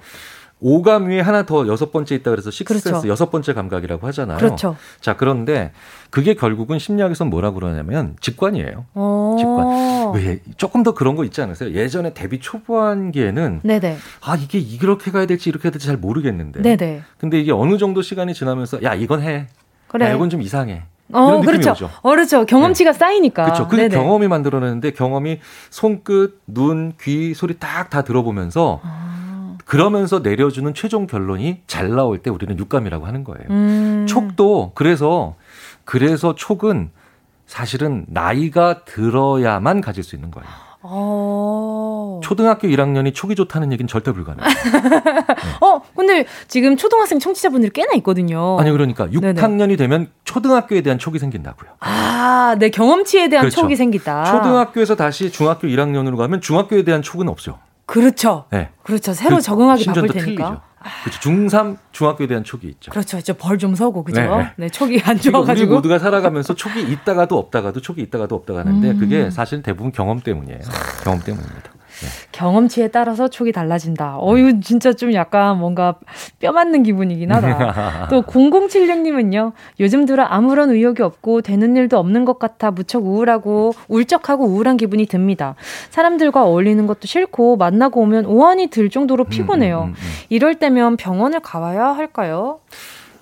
오감 위에 하나 더 여섯 번째 있다 그래서 식스센스 그렇죠. 여섯 번째 감각이라고 하잖아요. 그렇죠. 자, 그런데 그게 결국은 심리학에서 뭐라 그러냐면 직관이에요. 오. 직관. 왜 조금 더 그런 거 있지 않으세요? 예전에 데뷔 초반기에는 네네. 아, 이게 이렇게 가야 될지 이렇게 해야 될지 잘 모르겠는데. 네네. 근데 이게 어느 정도 시간이 지나면서 야, 이건 해. 그래. 야, 이건 좀 이상해. 어, 그렇죠. 오죠. 어, 그렇죠. 경험치가 네. 쌓이니까. 그렇죠. 그 경험이 만들어내는데 경험이 손끝, 눈, 귀, 소리 딱 다 들어보면서 아. 그러면서 내려주는 최종 결론이 잘 나올 때 우리는 육감이라고 하는 거예요. 음. 촉도 그래서 그래서 촉은 사실은 나이가 들어야만 가질 수 있는 거예요. 어. 초등학교 1학년이 촉이 좋다는 얘기는 절대 불가능해요. 네. 어, 근데 지금 초등학생 청취자분들이 꽤나 있거든요. 아니 그러니까 6학년이 네네. 되면 초등학교에 대한 촉이 생긴다고요. 아, 내 경험치에 대한 그렇죠. 촉이 생기다. 초등학교에서 다시 중학교 1학년으로 가면 중학교에 대한 촉은 없죠. 그렇죠. 네. 그렇죠. 새로 그, 적응하기 바쁠 테니까. 그렇죠. 중3 중학교에 대한 촉이 있죠. 그렇죠. 이제 벌 좀 서고 그죠? 네, 네. 촉이 안 좋아 가지고 우리 모두가 살아가면서 촉이 있다가도 없다가도 촉이 있다가도 없다가 하는데 음. 그게 사실 대부분 경험 때문이에요. 경험 때문입니다. 네. 경험치에 따라서 촉이 달라진다. 어, 이거 진짜 좀 약간 뭔가 뼈 맞는 기분이긴 하다. 또 0076님은요, 요즘 들어 아무런 의욕이 없고 되는 일도 없는 것 같아 무척 우울하고 울적하고 우울한 기분이 듭니다. 사람들과 어울리는 것도 싫고 만나고 오면 오한이 들 정도로 음, 피곤해요. 음, 음, 음, 이럴 때면 병원을 가봐야 할까요?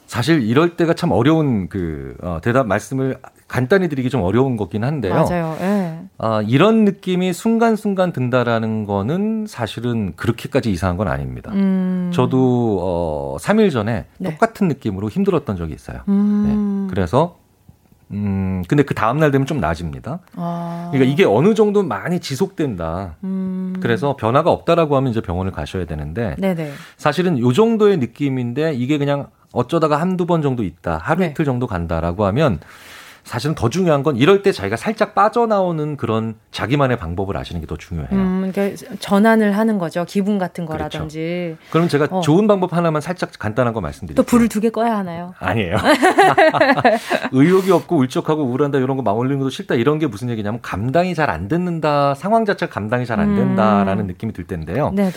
사실 이럴 때가 참 어려운 그 어, 대답 말씀을 간단히 드리기 좀 어려운 거긴 한데요. 맞아요. 예. 아, 이런 느낌이 순간순간 든다라는 거는 사실은 그렇게까지 이상한 건 아닙니다. 음. 저도 어 3일 전에 네. 똑같은 느낌으로 힘들었던 적이 있어요. 음. 네. 그래서 음, 근데 그 다음날 되면 좀 나아집니다. 아. 그러니까 이게 어느 정도 많이 지속된다. 음. 그래서 변화가 없다라고 하면 이제 병원을 가셔야 되는데 네네. 사실은 요 정도의 느낌인데 이게 그냥 어쩌다가 한두 번 정도 있다. 하루 네. 이틀 정도 간다라고 하면 사실은 더 중요한 건 이럴 때 자기가 살짝 빠져나오는 그런 자기만의 방법을 아시는 게 더 중요해요. 음, 그러니까 전환을 하는 거죠. 기분 같은 그렇죠. 거라든지. 그렇죠. 그럼 제가 어. 좋은 방법 하나만 살짝 간단한 거 말씀드릴게요. 또 불을 두 개 꺼야 하나요? 아니에요. 의욕이 없고 울적하고 우울한다 이런 거 막올리는 것도 싫다 이런 게 무슨 얘기냐면 감당이 잘안 된다. 상황 자체가 감당이 잘 안 된다라는 음. 느낌이 들 텐데요. 네네.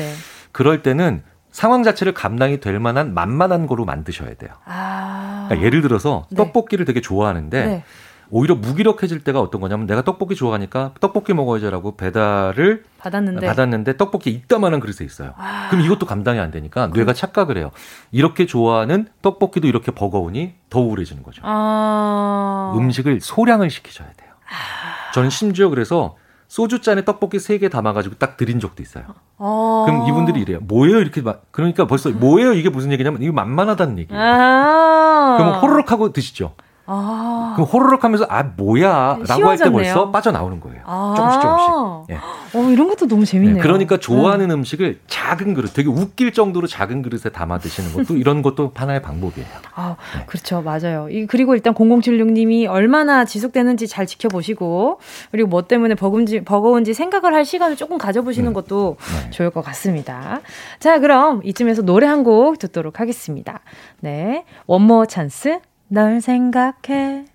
그럴 때는 상황 자체를 감당이 될 만한 만만한 거로 만드셔야 돼요. 아. 그러니까 예를 들어서 네. 떡볶이를 되게 좋아하는데 네. 오히려 무기력해질 때가 어떤 거냐면 내가 떡볶이 좋아하니까 떡볶이 먹어야지라고 배달을 받았는데 받았는데 떡볶이 이따만한 그릇에 있어요. 아. 그럼 이것도 감당이 안 되니까 뇌가 착각을 해요. 이렇게 좋아하는 떡볶이도 이렇게 버거우니 더 우울해지는 거죠. 아. 음식을 소량을 시키셔야 돼요. 아. 저는 심지어 그래서 소주잔에 떡볶이 3개 담아가지고 딱 드린 적도 있어요. 어. 그럼 이분들이 이래요. 뭐예요? 이렇게 막, 그러니까 벌써 뭐예요? 이게 무슨 얘기냐면 이거 만만하다는 얘기예요. 아. 그러면 호로록 하고 드시죠. 아. 그럼 호로록 하면서 아 뭐야 라고 할 때 벌써 빠져나오는 거예요. 아. 조금씩 조금씩. 예. 어, 이런 것도 너무 재밌네요. 네, 그러니까 좋아하는 네. 음식을 작은 그릇, 되게 웃길 정도로 작은 그릇에 담아 드시는 것도 이런 것도 하나의 방법이에요. 아, 네. 그렇죠. 맞아요. 이, 그리고 일단 0076님이 얼마나 지속되는지 잘 지켜보시고 그리고 뭐 때문에 버금지, 버거운지 생각을 할 시간을 조금 가져보시는 음. 것도 네. 좋을 것 같습니다. 자, 그럼 이쯤에서 노래 한 곡 듣도록 하겠습니다. 네. 원모어찬스 널 생각해.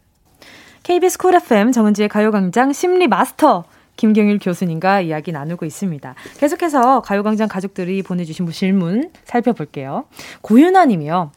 KBS 쿨 FM 정은지의 가요광장 심리 마스터 김경일 교수님과 이야기 나누고 있습니다. 계속해서 가요광장 가족들이 보내주신 질문 살펴볼게요. 고윤아 님이요.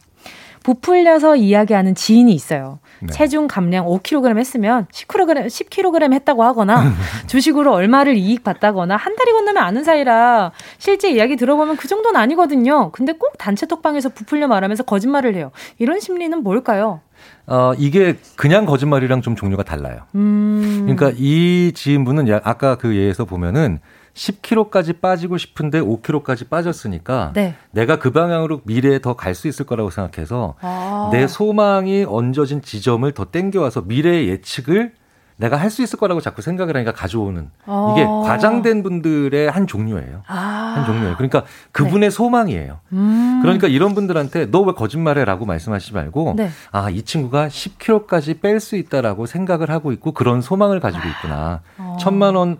부풀려서 이야기하는 지인이 있어요. 네. 체중 감량 5kg 했으면 10kg, 10kg 했다고 하거나 주식으로 얼마를 이익 봤다거나 한 달이 건너면 아는 사이라 실제 이야기 들어보면 그 정도는 아니거든요. 근데 꼭 단체 톡방에서 부풀려 말하면서 거짓말을 해요. 이런 심리는 뭘까요? 어, 이게 그냥 거짓말이랑 좀 종류가 달라요. 음. 그러니까 이 지인분은 아까 그 예에서 보면은 10kg까지 빠지고 싶은데 5kg까지 빠졌으니까 네. 내가 그 방향으로 미래에 더 갈 수 있을 거라고 생각해서 아. 내 소망이 얹어진 지점을 더 땡겨와서 미래의 예측을 내가 할 수 있을 거라고 자꾸 생각을 하니까 가져오는 어. 이게 과장된 분들의 한 종류예요. 아. 한 종류예요. 그러니까 그분의 네. 소망이에요. 음. 그러니까 이런 분들한테 너 왜 거짓말해라고 말씀하시지 말고 네. 아이 친구가 10kg까지 뺄 수 있다라고 생각을 하고 있고 그런 소망을 가지고 있구나. 어. 천만 원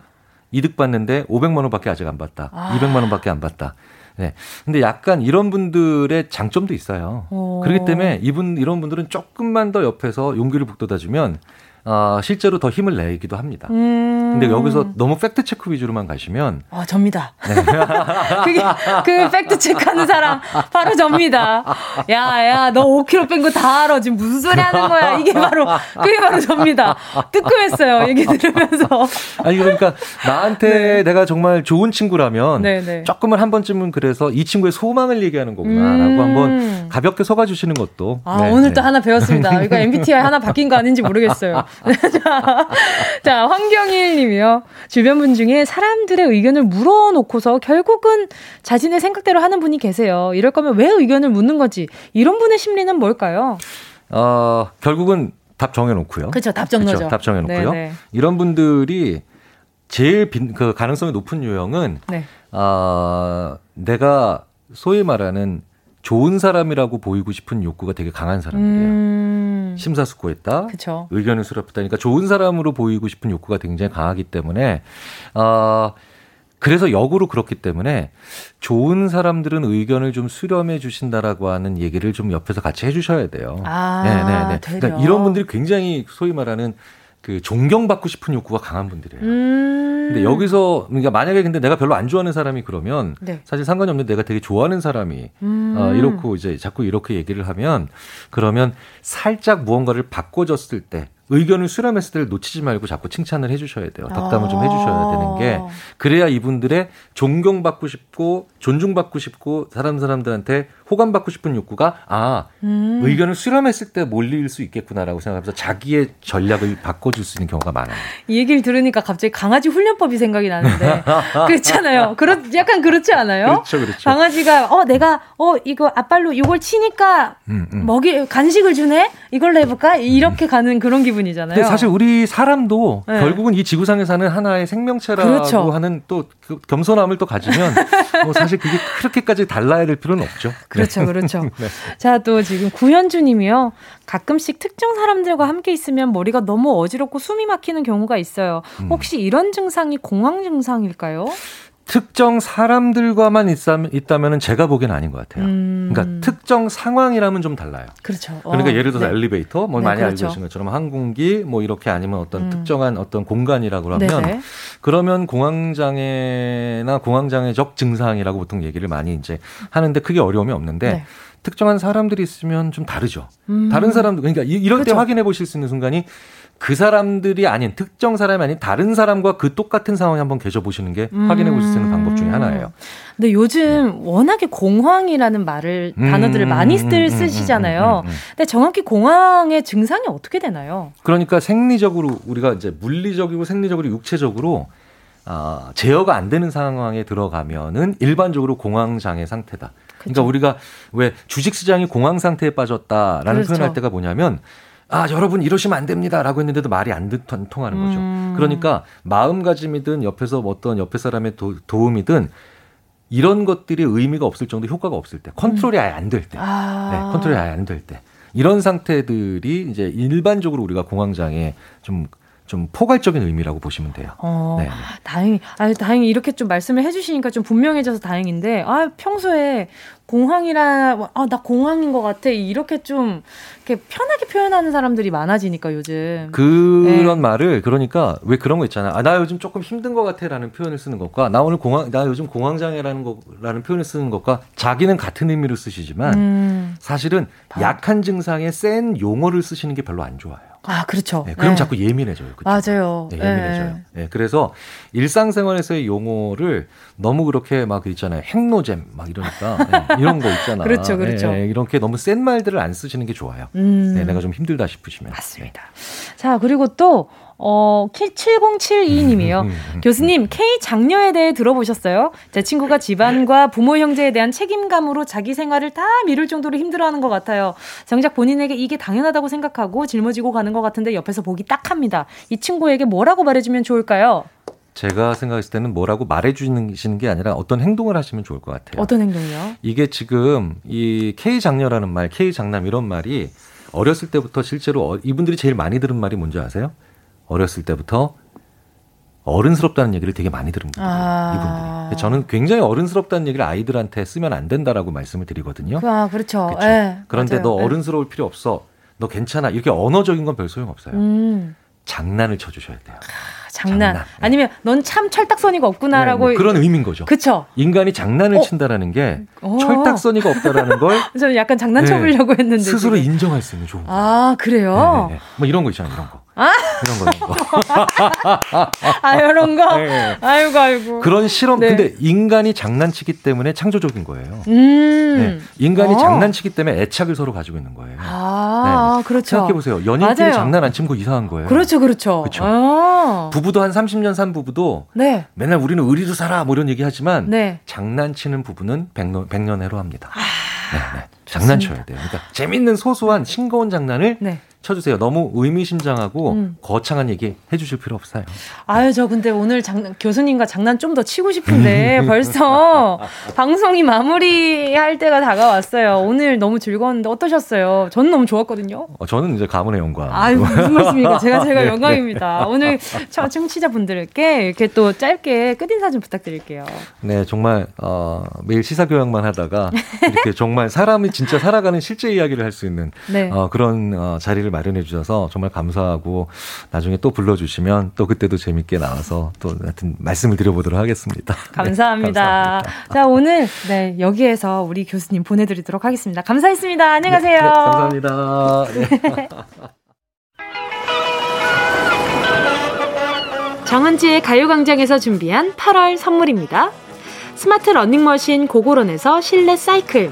이득 봤는데 500만 원밖에 아직 안 봤다. 아. 200만 원밖에 안 봤다. 네. 근데 약간 이런 분들의 장점도 있어요. 오. 그렇기 때문에 이분 이런 분들은 조금만 더 옆에서 용기를 북돋아 주면 어, 실제로 더 힘을 내기도 합니다. 음. 근데 여기서 너무 팩트 체크 위주로만 가시면 아, 접니다. 네. 그게 그 팩트 체크하는 사람 바로 접니다. 야, 야, 너 5kg 뺀 거 다 알아. 지금 무슨 소리 하는 거야? 이게 바로 그게 바로 접니다. 뜨끔했어요. 얘기 들으면서. 아니 그러니까 나한테 네. 내가 정말 좋은 친구라면 네, 네. 조금은 한 번쯤은 그래서 이 친구의 소망을 얘기하는 거구나라고 음. 한번 가볍게 속아 주시는 것도 아, 네, 오늘 또 네. 하나 배웠습니다. 이거 MBTI 하나 바뀐 거 아닌지 모르겠어요. 자, 자, 황경일 님이요. 주변 분 중에 사람들의 의견을 물어놓고서 결국은 자신의 생각대로 하는 분이 계세요. 이럴 거면 왜 의견을 묻는 거지? 이런 분의 심리는 뭘까요? 어, 결국은 답 정해놓고요. 그렇죠. 답 정해죠. 답 정해놓고요. 네네. 이런 분들이 제일 빈, 그 가능성이 높은 유형은 네. 어, 내가 소위 말하는 좋은 사람이라고 보이고 싶은 욕구가 되게 강한 사람들이에요. 음. 심사숙고했다. 그쵸. 의견을 수렴했다니까 좋은 사람으로 보이고 싶은 욕구가 굉장히 강하기 때문에 어, 그래서 역으로 그렇기 때문에 좋은 사람들은 의견을 좀 수렴해 주신다라고 하는 얘기를 좀 옆에서 같이 해주셔야 돼요. 아, 네네네. 그러니까 이런 분들이 굉장히 소위 말하는 그 존경받고 싶은 욕구가 강한 분들이에요. 음. 근데 여기서 그러니까 만약에 근데 내가 별로 안 좋아하는 사람이 그러면 네. 사실 상관이 없는데 내가 되게 좋아하는 사람이 음. 어, 이렇고 이제 자꾸 이렇게 얘기를 하면 그러면 살짝 무언가를 바꿔줬을 때 의견을 수렴했을 때를 놓치지 말고 자꾸 칭찬을 해주셔야 돼요. 덕담을 좀 해주셔야 되는 게 아. 그래야 이분들의 존경받고 싶고 존중받고 싶고 사람 사람들한테 호감받고 싶은 욕구가 아 음. 의견을 수렴했을 때 몰릴 수 있겠구나라고 생각하면서 자기의 전략을 바꿔줄 수 있는 경우가 많아요. 이 얘기를 들으니까 갑자기 강아지 훈련법이 생각이 나는데 그렇잖아요. 그렇 약간 그렇지 않아요? 그렇죠, 그렇죠. 강아지가 어 내가 어 이거 앞발로 이걸 치니까 음, 음. 먹이 간식을 주네 이걸로 해볼까 이렇게 가는 그런 기분. 기분이잖아요. 사실 우리 사람도 네. 결국은 이 지구상에 사는 하나의 생명체라고 그렇죠. 하는 또 그 겸손함을 또 가지면 뭐 사실 그게 그렇게까지 달라야 될 필요는 없죠. 그렇죠, 네. 그렇죠. 네. 자, 또 지금 구현주 님이요. 가끔씩 특정 사람들과 함께 있으면 머리가 너무 어지럽고 숨이 막히는 경우가 있어요. 음. 혹시 이런 증상이 공황 증상일까요? 특정 사람들과만 있다면 제가 보기엔 아닌 것 같아요. 음. 그러니까 특정 상황이라면 좀 달라요. 그렇죠. 그러니까 어, 예를 들어서 네. 엘리베이터, 뭐 네, 많이 그렇죠. 알고 계신 것처럼 항공기, 뭐 이렇게 아니면 어떤 음. 특정한 어떤 공간이라고 하면 네 그러면 공황장애나 공황장애적 증상이라고 보통 얘기를 많이 이제 하는데 크게 어려움이 없는데 네. 특정한 사람들이 있으면 좀 다르죠. 음. 다른 사람들 그러니까 이럴 그렇죠. 때 확인해 보실 수 있는 순간이 그 사람들이 아닌 특정 사람이 아닌 다른 사람과 그 똑같은 상황에 한번 계셔 보시는 게 음. 확인해 보실 수 있는 방법 중에 하나예요. 근데 요즘 네. 워낙에 공황이라는 말을 음. 단어들을 많이 쓸 음, 음, 쓰시잖아요. 음, 근데 정확히 공황의 증상이 어떻게 되나요? 그러니까 생리적으로 우리가 이제 물리적이고 생리적으로 육체적으로 아, 제어가 안 되는 상황에 들어가면은 일반적으로 공황 장애 상태다. 그러니까 그쵸. 우리가 왜 주식 시장이 공황 상태에 빠졌다라는 그렇죠. 표현할 때가 뭐냐면 아, 여러분 이러시면 안 됩니다 라고 했는데도 말이 안, 듣, 안 통하는 거죠. 음. 그러니까 마음가짐이든 옆에서 어떤 옆에 사람의 도, 도움이든 이런 것들이 의미가 없을 정도 효과가 없을 때, 컨트롤이 아예 안 될 때, 아. 네, 컨트롤이 아예 안 될 때, 이런 상태들이 이제 일반적으로 우리가 공황장애 좀 좀 포괄적인 의미라고 보시면 돼요. 어, 네. 다행히, 아, 다행히 이렇게 좀 말씀을 해주시니까 좀 분명해져서 다행인데, 아, 평소에 공황이라, 아, 나 공황인 것 같아. 이렇게 좀, 이렇게 편하게 표현하는 사람들이 많아지니까 요즘. 그런 네. 말을, 그러니까 왜 그런 거 있잖아. 아, 나 요즘 조금 힘든 것 같아. 라는 표현을 쓰는 것과, 나 오늘 공황, 나 요즘 공황장애라는 거, 라는 표현을 쓰는 것과, 자기는 같은 의미로 쓰시지만, 음. 사실은 약한 증상에 센 용어를 쓰시는 게 별로 안 좋아요. 아, 그렇죠. 네, 그럼 네. 자꾸 예민해져요. 그쵸? 맞아요. 네, 예민해져요. 네. 네. 그래서 일상생활에서의 용어를 너무 그렇게 막 있잖아요. 핵노잼 막 이러니까 네, 이런 거 있잖아. 그렇죠, 그렇죠. 네, 이렇게 너무 센 말들을 안 쓰시는 게 좋아요. 음. 네, 내가 좀 힘들다 싶으시면. 맞습니다. 자, 그리고 또 어, 7072님이요. 음, 음, 음, 교수님, K 장녀에 대해 들어보셨어요? 제 친구가 집안과 부모 형제에 대한 책임감으로 자기 생활을 다 미룰 정도로 힘들어하는 것 같아요. 정작 본인에게 이게 당연하다고 생각하고 짊어지고 가는 것 같은데 옆에서 보기 딱합니다. 이 친구에게 뭐라고 말해주면 좋을까요? 제가 생각했을 때는 뭐라고 말해주시는 게 아니라 어떤 행동을 하시면 좋을 것 같아요. 어떤 행동이요? 이게 지금 이 K 장녀라는 말, K 장남 이런 말이 어렸을 때부터 실제로 어, 이분들이 제일 많이 들은 말이 뭔지 아세요? 어렸을 때부터 어른스럽다는 얘기를 되게 많이 들은 분들이에요. 아. 이분들이. 저는 굉장히 어른스럽다는 얘기를 아이들한테 쓰면 안 된다라고 말씀을 드리거든요. 아, 그렇죠. 그렇죠? 그런데 맞아요. 너 예. 어른스러울 필요 없어. 너 괜찮아. 이렇게 언어적인 건 별 소용 없어요. 음. 장난을 쳐주셔야 돼요. 장난. 장난. 아니면 넌 참 철딱서니가 없구나라고 네, 뭐 그런 의미인 거죠. 그쵸. 인간이 장난을 어. 친다라는 게 어. 철딱서니가 없다라는 걸 저는 약간 장난쳐보려고 네, 했는데 스스로 지금. 인정할 수 있는 좋은 아 그래요? 네, 네, 네. 뭐 이런 거 있잖아요. 이런 거. 아? 이런 거, 이런 거. 아, 이런 거? 네. 아이고, 아이고. 그런 실험, 네. 근데 인간이 장난치기 때문에 창조적인 거예요. 음. 네. 인간이 어. 장난치기 때문에 애착을 서로 가지고 있는 거예요. 아, 네. 그렇죠. 생각해보세요. 연인끼리 장난 안 치면 그 이상한 거예요. 그렇죠, 그렇죠. 그렇죠. 아. 부부도 한 30년 산 부부도 네. 맨날 우리는 의리로 살아, 뭐 이런 얘기 하지만 네. 장난치는 부부는 100년, 100년 해로 합니다. 아. 네, 네. 장난쳐야 돼요. 그러니까 재밌는 소소한 싱거운 장난을 네. 쳐주세요. 너무 의미심장하고 음. 거창한 얘기 해주실 필요 없어요. 아유, 저 근데 오늘 장, 교수님과 장난 좀 더 치고 싶은데 벌써 방송이 마무리할 때가 다가왔어요. 오늘 너무 즐거웠는데 어떠셨어요? 저는 너무 좋았거든요. 어, 저는 이제 가문의 영광. 아유, 무슨 말씀입니까? 제가 제가 네. 영광입니다. 오늘 청취자분들께 이렇게 또 짧게 끝인사 좀 부탁드릴게요. 네, 정말 어, 매일 시사 교양만 하다가 이렇게 정말 사람이 진짜 살아가는 실제 이야기를 할 수 있는 네. 어, 그런 어, 자리를 마련해 주셔서 정말 감사하고 나중에 또 불러주시면 또 그때도 재밌게 나와서 또 하여튼 말씀을 드려보도록 하겠습니다. 감사합니다. 네, 감사합니다. 자 오늘 네 여기에서 우리 교수님 보내드리도록 하겠습니다. 감사했습니다. 안녕히 가세요. 네, 네, 감사합니다. 네. 정은지의 가요광장에서 준비한 8월 선물입니다. 스마트 러닝머신 고고런에서 실내 사이클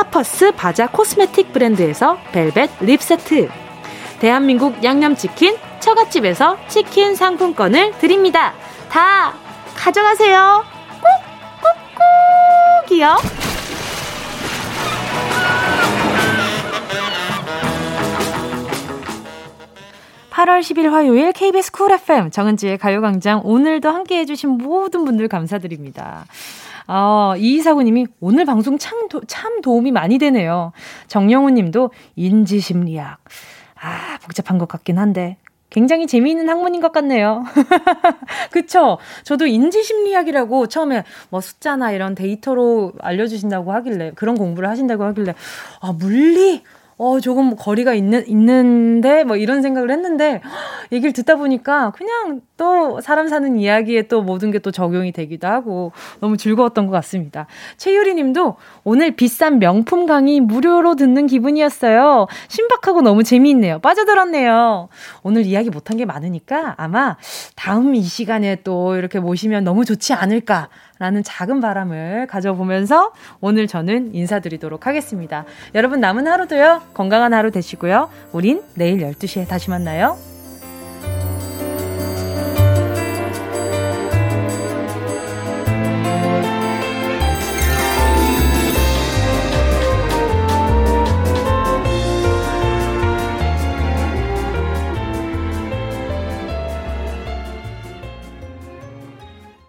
하퍼스 바자 코스메틱 브랜드에서 벨벳 lip 세트 대한민국 양념치킨 처갓집에서 치킨 상품권을 드립니다. 다 가져가세요. 꾹꾹꾹이요. 8월 10일 화요일 KBS 쿨 FM 정은지의 가요광장 오늘도 함께 해 주신 모든 분들 감사드립니다. 어, 이이사구님이 오늘 방송 참, 도, 참 도움이 많이 되네요. 정영훈 님도 인지심리학. 아, 복잡한 것 같긴 한데. 굉장히 재미있는 학문인 것 같네요. 그쵸? 저도 인지심리학이라고 처음에 뭐 숫자나 이런 데이터로 알려주신다고 하길래, 그런 공부를 하신다고 하길래, 아, 물리? 어, 조금 거리가 있는, 있는데, 뭐 이런 생각을 했는데, 얘기를 듣다 보니까 그냥 또 사람 사는 이야기에 또 모든 게 또 적용이 되기도 하고 너무 즐거웠던 것 같습니다. 최유리 님도 오늘 비싼 명품 강의 무료로 듣는 기분이었어요. 신박하고 너무 재미있네요. 빠져들었네요. 오늘 이야기 못한 게 많으니까 아마 다음 이 시간에 또 이렇게 모시면 너무 좋지 않을까 라는 작은 바람을 가져보면서 오늘 저는 인사드리도록 하겠습니다. 여러분 남은 하루도요, 건강한 하루 되시고요. 우린 내일 12시에 다시 만나요.